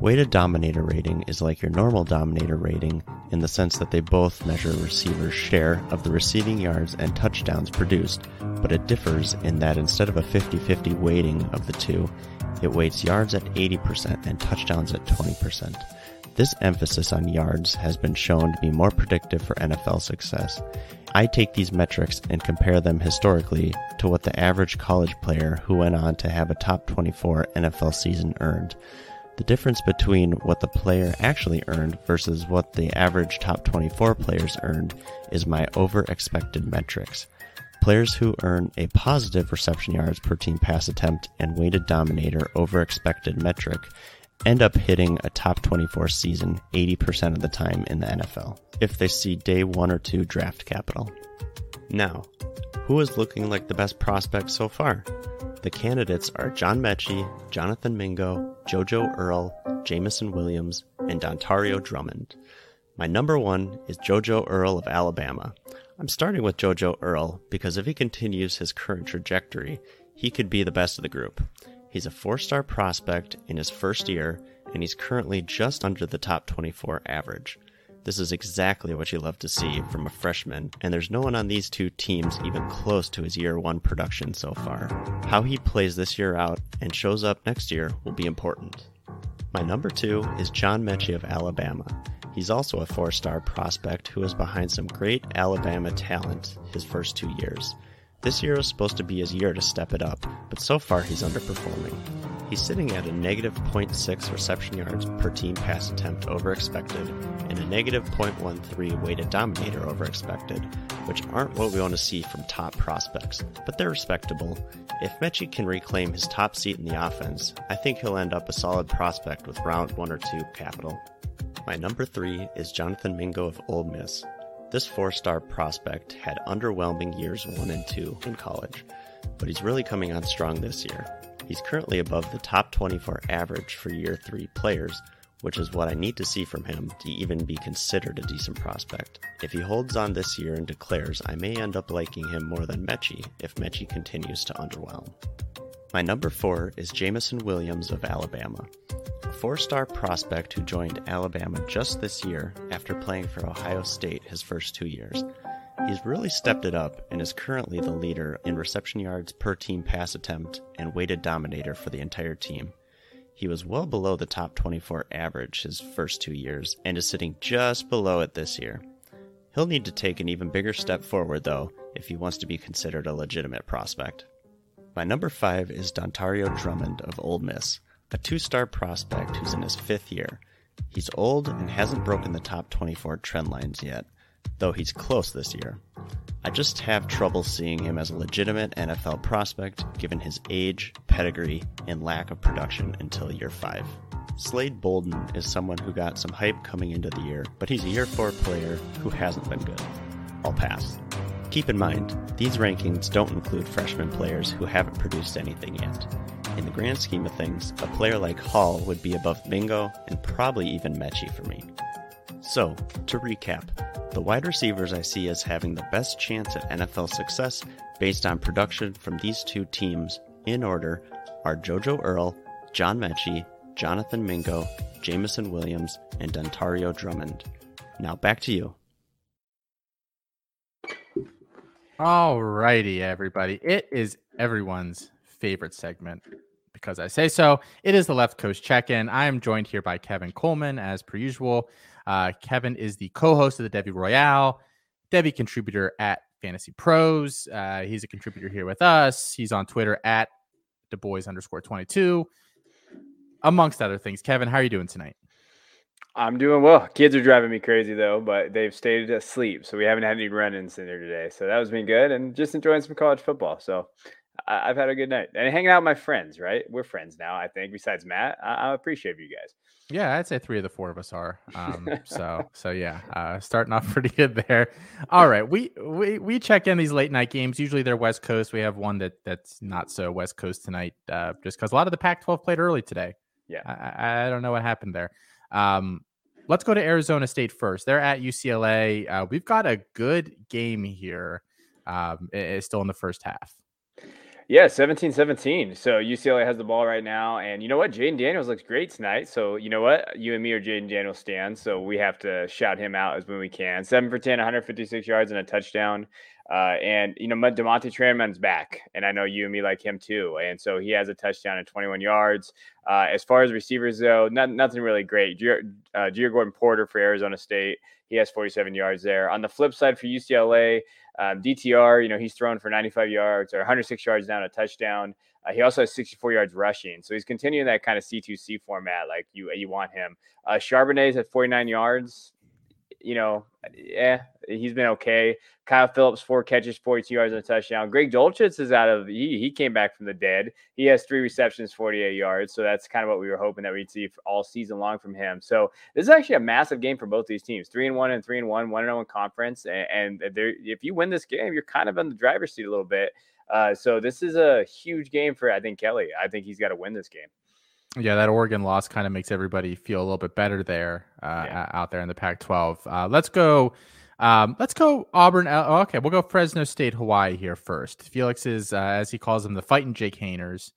S6: Weighted dominator rating is like your normal dominator rating in the sense that they both measure receivers' share of the receiving yards and touchdowns produced, but it differs in that instead of a 50 50 weighting of the two, it weights yards at 80% and touchdowns at 20%. This emphasis on yards has been shown to be more predictive for NFL success. I take these metrics and compare them historically to what the average college player who went on to have a top 24 NFL season earned. The difference between what the player actually earned versus what the average top 24 players earned is my over expected metrics. Players who earn a positive reception yards per team pass attempt and weighted dominator over expected metric end up hitting a top 24 season 80% of the time in the NFL if they see day one or two draft capital. Now, who is looking like the best prospect so far? The candidates are John Metchie, Jonathan Mingo, JoJo Earle, Jameson Williams, and Dontario Drummond. My number one is JoJo Earle of Alabama. I'm starting with JoJo Earle because if he continues his current trajectory, he could be the best of the group. He's a four star prospect in his first year, and he's currently just under the top 24 average. This is exactly what you love to see from a freshman, and there's no one on these two teams even close to his year one production so far. How he plays this year out and shows up next year will be important. My number two is John Metchie of Alabama. He's also a four star prospect who is behind some great Alabama talent his first two years. This year is supposed to be his year to step it up, but so far he's underperforming. He's sitting at a negative 0.6 reception yards per team pass attempt over expected and a negative 0.13 weighted dominator over expected, which aren't what we want to see from top prospects, but they're respectable. If Metchie can reclaim his top seat in the offense, I think he'll end up a solid prospect with round one or two capital. My number three is Jonathan Mingo of Ole Miss. This four star prospect had underwhelming years one and two in college, but he's really coming on strong this year. He's currently above the top 24 average for year three players, which is what I need to see from him to even be considered a decent prospect. If he holds on this year and declares, I may end up liking him more than Metchie if Metchie continues to underwhelm. My number four is Jameson Williams of Alabama a four star prospect who joined Alabama just this year after playing for Ohio State his first two years. He's really stepped it up and is currently the leader in reception yards per team pass attempt and weighted dominator for the entire team. He was well below the top 24 average his first two years and is sitting just below it this year. He'll need to take an even bigger step forward, though, if he wants to be considered a legitimate prospect. My number five is Dontario Drummond of Ole Miss a two star prospect who's in his fifth year. He's old and hasn't broken the top 24 trend lines yet, though he's close this year. I just have trouble seeing him as a legitimate NFL prospect given his age, pedigree, and lack of production until year 5. Slade Bolden is someone who got some hype coming into the year, but he's a year 4 player who hasn't been good. I'll pass. Keep in mind, these rankings don't include freshman players who haven't produced anything yet. In the grand scheme of things, a player like Hall would be above Mingo and probably even Metchie for me. So, to recap, the wide receivers I see as having the best chance at NFL success based on production from these two teams in order are JoJo Earle, John Metchie, Jonathan Mingo, Jameson Williams, and Dontario Drummond. Now back to you.
S1: All righty, everybody. It is everyone's favorite segment because I say so. It is the Left Coast Check In. I am joined here by Kevin Coleman, as per usual. Uh, Kevin is the co host of the Devy Royale, Devy contributor at FantasyPros. Uh, he's a contributor here with us. He's on Twitter at the boys underscore 22, amongst other things. Kevin, how are you doing tonight?
S8: I'm doing well. Kids are driving me crazy though, but they've stayed asleep, so we haven't had any run-ins in there today. So that was been good, and just enjoying some college football. So I, have had a good night and hanging out with my friends. Right, we're friends now. I think. Besides Matt, I, I appreciate you guys.
S1: Yeah, I'd say three of the four of us are. Um, so so yeah, uh, starting off pretty good there. All right, we we we check in these late night games. Usually they're West Coast. We have one that that's not so West Coast tonight, uh, just because a lot of the Pac-12 played early today.
S8: Yeah,
S1: I, I don't know what happened there. Um, let's go to Arizona State first. They're at UCLA. Uh, we've got a good game here. Um, it's still in the first half.
S8: Yeah, 17 17. So UCLA has the ball right now. And you know what? Jayden Daniels looks great tonight. So you know what? You and me are Jayden Daniels stands. So we have to shout him out as when we can. Seven for 10, 156 yards and a touchdown. Uh, and you know, DeaMonte Trayanum's back, and I know you and me like him too. And so he has a touchdown and 21 yards. Uh, as far as receivers though, not, nothing really great. Gio, uh, Geordon Porter for Arizona State, he has 47 yards there. On the flip side for UCLA, um, DTR, you know, he's thrown for 95 yards or 106 yards down a touchdown. Uh, he also has 64 yards rushing, so he's continuing that kind of C2C format like you you want him. Uh, Charbonnet's at 49 yards you know, yeah, he's been okay. Kyle Phillips, four catches, 42 yards and a touchdown. Greg Dulcich is out of he he came back from the dead. He has three receptions, 48 yards. So that's kind of what we were hoping that we'd see all season long from him. So this is actually a massive game for both these teams. Three and one and three and one, one and zero oh conference. And, and if you win this game, you're kind of in the driver's seat a little bit. Uh, so this is a huge game for I think Kelly. I think he's got to win this game.
S1: Yeah, that Oregon loss kind of makes everybody feel a little bit better there uh, yeah. out there in the Pac-12. Uh, let's go. Um, let's go Auburn. Oh, okay, we'll go Fresno State, Hawaii here first. Felix is, uh, as he calls them, the fighting Jake Haeners,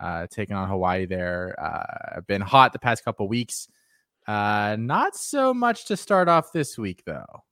S1: uh, taking on Hawaii there. Uh, been hot the past couple weeks. Uh, not so much to start off this week, though.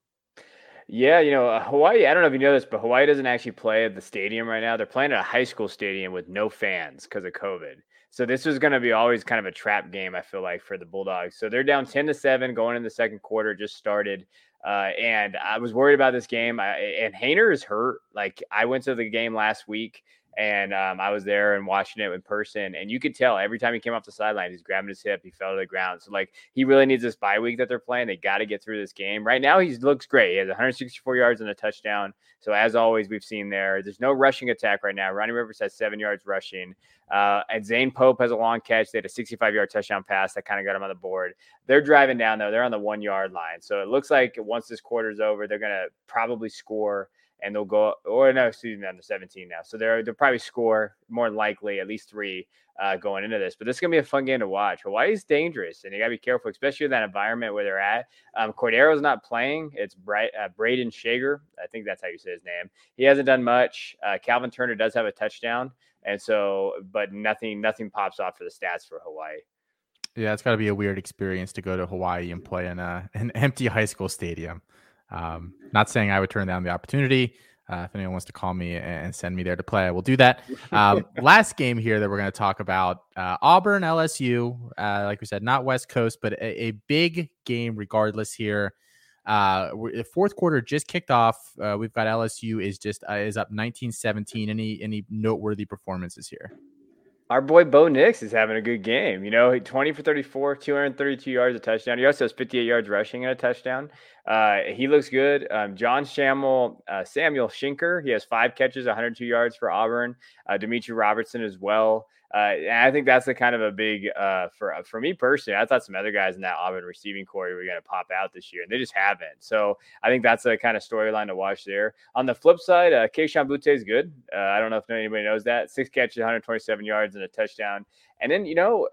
S8: Yeah, you know, Hawaii, I don't know if you know this, but Hawaii doesn't actually play at the stadium right now. They're playing at a high school stadium with no fans because of COVID. So this was going to be always kind of a trap game, I feel like, for the Bulldogs. So they're down 10 to 7 going in the second quarter, just started. Uh, and I was worried about this game. I, and Haener is hurt. Like I went to the game last week and um, I was there and watching it in person, and you could tell every time he came off the sideline, he's grabbing his hip, he fell to the ground. So like he really needs this bye week that they're playing. They got to get through this game. Right now, he looks great. He has 164 yards and a touchdown. So as always, we've seen there. There's no rushing attack right now. Ronnie Rivers has seven yards rushing, uh, and Zane Pope has a long catch. They had a 65 yard touchdown pass that kind of got him on the board. They're driving down though. They're on the one yard line. So it looks like once this quarter's over, they're gonna probably score and they'll go or no, excuse me, under 17 now. So they're they'll probably score more likely at least three uh, going into this. But this is gonna be a fun game to watch. Hawaii is dangerous, and you gotta be careful, especially in that environment where they're at. Um, Cordeiro's not playing. It's uh, Brayden Schager. I think that's how you say his name. He hasn't done much. Uh, Calvin Turner does have a touchdown, and so but nothing nothing pops off for the stats for Hawaii.
S1: Yeah, it's got to be a weird experience to go to Hawaii and play in a, an empty high school stadium. Um, not saying I would turn down the opportunity. Uh, if anyone wants to call me and send me there to play, I will do that. Um, last game here that we're going to talk about uh, Auburn LSU. Uh, like we said, not West Coast, but a, a big game regardless here. Uh, the fourth quarter just kicked off. Uh, we've got LSU is just uh, is up 19-17. Any any noteworthy performances here?
S8: Our boy Bo Nix is having a good game. You know, 20 for 34, 232 yards, a touchdown. He also has 58 yards rushing and a touchdown. Uh, he looks good. Um, John Shamel, uh, Samuel Shenker, he has five catches, 102 yards for Auburn. Uh, Demetri Robertson as well. Uh, and I think that's the kind of a big uh, for uh, for me personally. I thought some other guys in that Auburn receiving core were going to pop out this year, and they just haven't. So I think that's a kind of storyline to watch there. On the flip side, uh, Kayshon Boutte is good. Uh, I don't know if anybody knows that. Six catches, 127 yards, and a touchdown. And then you know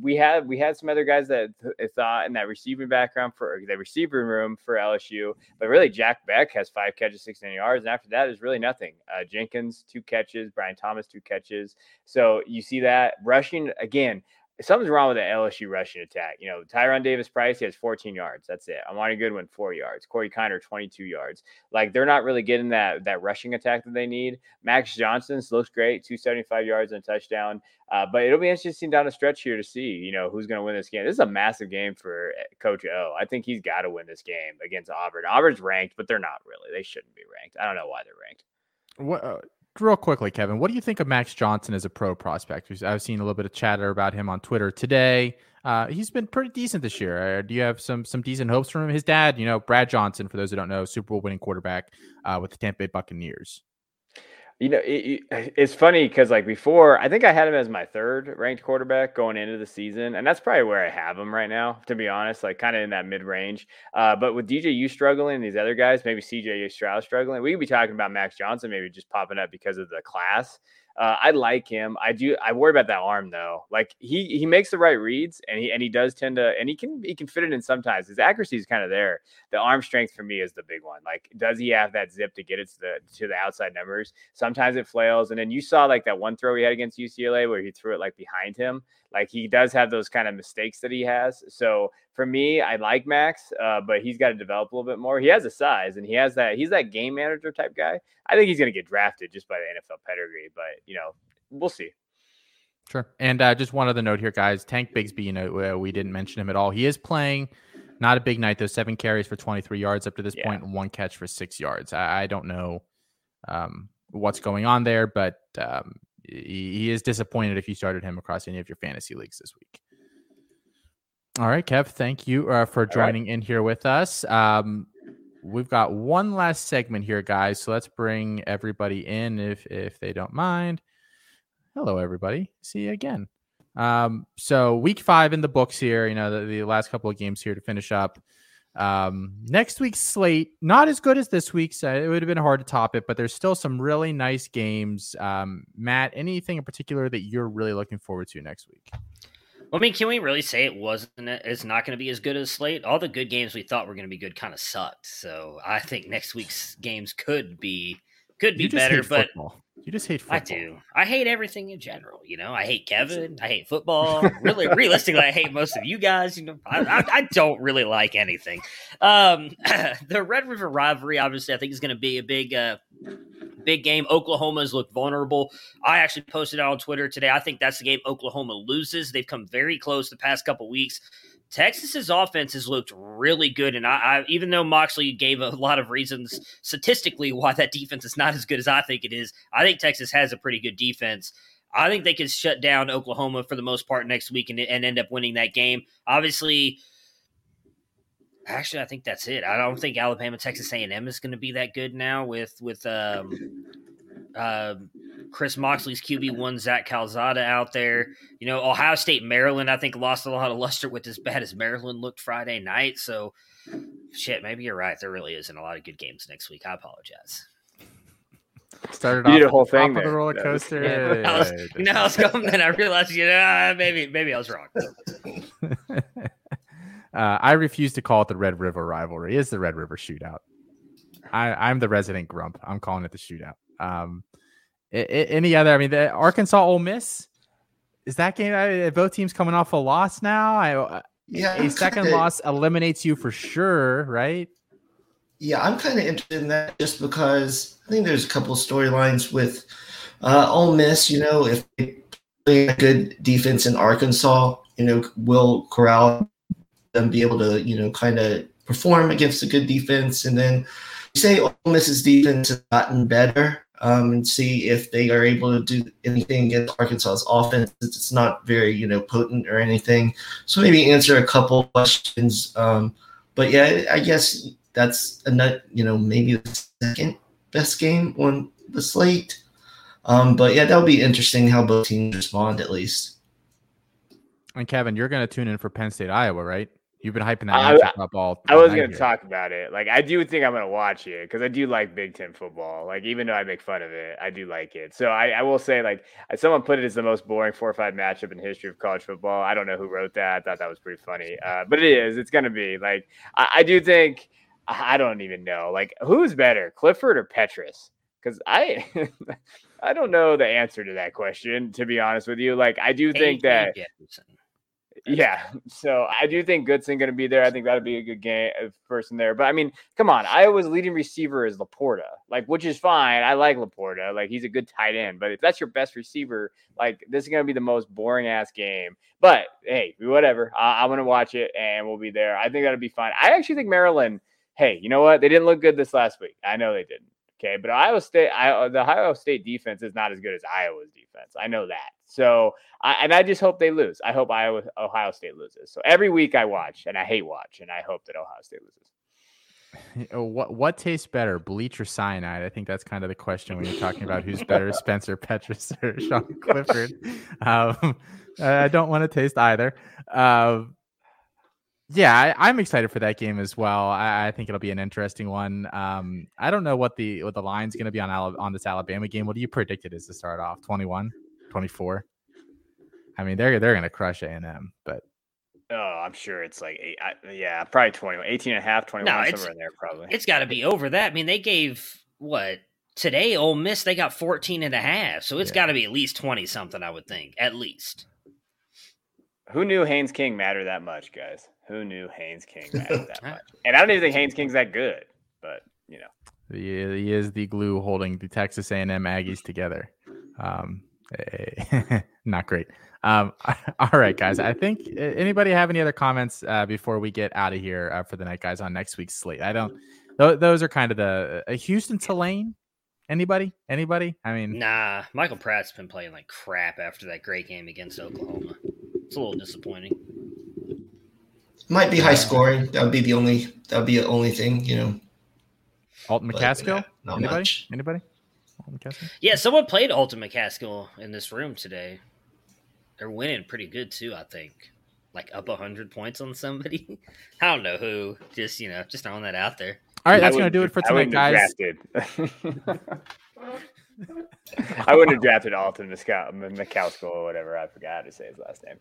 S8: we had we had some other guys that thought in that receiving background for the receiving room for LSU, but really Jack Bech has five catches, 16 yards, and after that is really nothing. Uh, Jenkins two catches, Brian Thomas two catches. So you see that rushing again something's wrong with the LSU rushing attack. You know, Tyrion Davis-Price, he has 14 yards. That's it. Armoni Goodwin, four yards. Corey Kiner, 22 yards. Like they're not really getting that that rushing attack that they need. Max Johnson looks great, 275 yards and a touchdown. Uh, but it'll be interesting down the stretch here to see, you know, who's going to win this game. This is a massive game for eh, Coach O. I think he's got to win this game against Auburn. Auburn's ranked, but they're not really. They shouldn't be ranked. I don't know why they're ranked.
S1: What, uh, real quickly, Kevin, what do you think of Max Johnson as a pro prospect? I've seen a little bit of chatter about him on Twitter today. Uh, he's been pretty decent this year. Uh, do you have some some decent hopes from him? His dad, you know, Brad Johnson, for those who don't know, Super Bowl winning quarterback uh, with the Tampa Bay Buccaneers
S8: you know, it, it, it's funny because like before, I think I had him as my third ranked quarterback going into the season, and that's probably where I have him right now, to be honest, like kind of in that mid range. Uh, but with DJU struggling, these other guys, maybe CJ Stroud struggling, we could be talking about Max Johnson maybe just popping up because of the class. Uh, I like him. I do. I worry about that arm though. Like he he makes the right reads, and he and he does tend to, and he can he can fit it in sometimes. His accuracy is kind of there. The arm strength for me is the big one. Like, does he have that zip to get it to the to the outside numbers? Sometimes it flails, and then you saw like that one throw he had against UCLA where he threw it like behind him. Like he does have those kind of mistakes that he has. So for me, I like Max, uh, but he's got to develop a little bit more. He has a size and he has that. He's that game manager type guy. I think he's going to get drafted just by the NFL pedigree, but you know, we'll see.
S1: Sure. And uh, just one other note here, guys. Tank Bigsby, you know, uh, we didn't mention him at all. He is playing. Not a big night though. Seven carries for 23 yards up to this yeah. point, and one catch for six yards. I, I don't know um, what's going on there, but um, he, he is disappointed if you started him across any of your fantasy leagues this week. All right, Kev, thank you uh, for joining right. in here with us. Um, we've got one last segment here, guys. So let's bring everybody in if if they don't mind. Hello, everybody. See you again. Um, so week five in the books here. You know the, the last couple of games here to finish up. Um, next week's slate, not as good as this week's. Uh, it would have been hard to top it, but there's still some really nice games. Um, Matt, anything in particular that you're really looking forward to next week?
S7: Well, I mean, can we really say it wasn't? It's not going to be as good as slate. All the good games we thought were going to be good kind of sucked. So I think next week's games could be could be better, but
S1: football. You just hate football. I
S7: do. I hate everything in general. You know, I hate Kevin. I hate football. Really, realistically, I hate most of you guys. You know, I, I, I don't really like anything. Um, the Red River rivalry, obviously, I think is going to be a big, uh, big game. Oklahoma's looked vulnerable. I actually posted it on Twitter today. I think that's the game Oklahoma loses. They've come very close the past couple weeks. Texas's offense has looked really good, and I, I, even though Moxley gave a lot of reasons statistically why that defense is not as good as I think it is, I think Texas has a pretty good defense. I think they can shut down Oklahoma for the most part next week and, and end up winning that game. Obviously, actually, I think that's it. I don't think Alabama Texas A and M is going to be that good now with with um, uh, Chris Moxley's QB one, Zach Calzada out there. You know, Ohio State, Maryland, I think lost a lot of luster with as bad as Maryland looked Friday night. So, shit, maybe you're right. There really isn't a lot of good games next week. I apologize.
S1: Started you off
S8: the whole thing
S1: of the roller coaster.
S7: Yeah, I was, you know, I was going, then I realized, you know, maybe maybe I was wrong.
S1: uh, I refuse to call it the Red River rivalry. It's the Red River shootout. I, I'm the resident grump. I'm calling it the shootout. Um, any other? I mean, the Arkansas Ole Miss is that game? I, both teams coming off a loss now. I, uh, yeah, a second kinda, loss eliminates you for sure, right?
S3: Yeah, I'm kind of interested in that just because I think there's a couple storylines with uh, Ole Miss. You know, if they play a good defense in Arkansas, you know, will Corral them be able to, you know, kind of perform against a good defense? And then you say Ole Miss's defense has gotten better um, and see if they are able to do anything against Arkansas's offense. It's not very, you know, potent or anything. So maybe answer a couple questions. Um, but yeah, I guess that's a nut, you know, maybe the second best game on the slate. Um, but yeah, that'll be interesting how both teams respond at least.
S1: And Kevin, you're going to tune in for Penn State, Iowa, right? You've been hyping that I, up all.
S8: I was going to talk about it. Like, I do think I'm going to watch it because I do like Big Ten football. Like, even though I make fun of it, I do like it. So I, I, will say, like, someone put it as the most boring four or five matchup in the history of college football. I don't know who wrote that. I thought that was pretty funny. Uh, but it is. It's going to be like I, I, do think. I don't even know. Like, who's better, Clifford or Petras? Because I. I don't know the answer to that question, to be honest with you. Like, I do think that. Yeah, so I do think Goodson going to be there. I think that'll be a good game person there. But I mean, come on, Iowa's leading receiver is LaPorta, like which is fine. I like LaPorta, like he's a good tight end. But if that's your best receiver, like this is going to be the most boring ass game. But hey, whatever. I- I'm going to watch it and we'll be there. I think that'll be fine. I actually think Maryland. Hey, you know what? They didn't look good this last week. I know they didn't. Okay, but Iowa State, the Ohio State defense is not as good as Iowa's defense. I know that. So, I, and I just hope they lose. I hope Iowa, Ohio State loses. So every week I watch, and I hate watch, and I hope that Ohio State loses.
S1: What what tastes better, bleach or cyanide? I think that's kind of the question when you're talking about who's better, Spencer Petras or Sean Clifford. Um, I don't want to taste either. Um, Yeah, I, am excited for that game as well. I, I, think it'll be an interesting one. Um, I don't know what the what the line's going to be on on this Alabama game. What do you predict it is to start off? 21, 24? I mean, they're they're going to crush A&M, but
S8: Oh, I'm sure it's like eight, I, yeah, probably 21, 18 and a half, 21, no, somewhere in there probably.
S7: It's got to be over that. I mean, they gave what today Ole Miss they got 14 and a half. So it's yeah. got to be at least 20 something I would think, at least.
S8: Who knew Haynes King mattered that much, guys? Who knew Haynes King mattered that much? And I don't even think Haynes King's that good, but you know.
S1: He, he is the glue holding the Texas A&M Aggies together. Um, not great. Um, all right, guys. I think anybody have any other comments uh, before we get out of here uh, for the night, guys, on next week's slate? I don't. Th- those are kind of the uh, Houston Tulane. Anybody? Anybody? I mean,
S7: nah. Michael Pratt's been playing like crap after that great game against Oklahoma. It's a little disappointing.
S3: Might be high scoring. That would be the only. That would be the only thing, you know.
S1: Alton McCaskill. Yeah, Anybody? Much. Anybody?
S7: Yeah, someone played Alton McCaskill in this room today. They're winning pretty good too, I think. Like up hundred points on somebody. I don't know who. Just you know, just throwing that out there.
S1: All right, that's gonna do it for tonight, guys.
S8: I wouldn't have drafted Alton McCaskill or whatever. I forgot how to say his last name.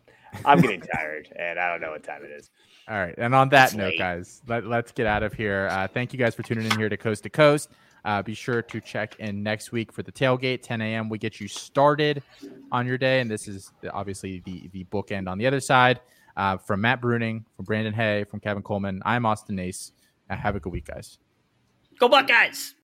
S8: I'm getting tired, and I don't know what time it is.
S1: All right, and on that it's note, late. guys, let, us get out of here. Uh, thank you guys for tuning in here to Coast to Coast. Uh, be sure to check in next week for the tailgate, 10 a.m. We get you started on your day, and this is obviously the the bookend on the other side. Uh, from Matt Bruning, from Brandon Hay, from Kevin Coleman, I'm Austin Nace. Uh, have a good week, guys.
S7: Go Buckeyes!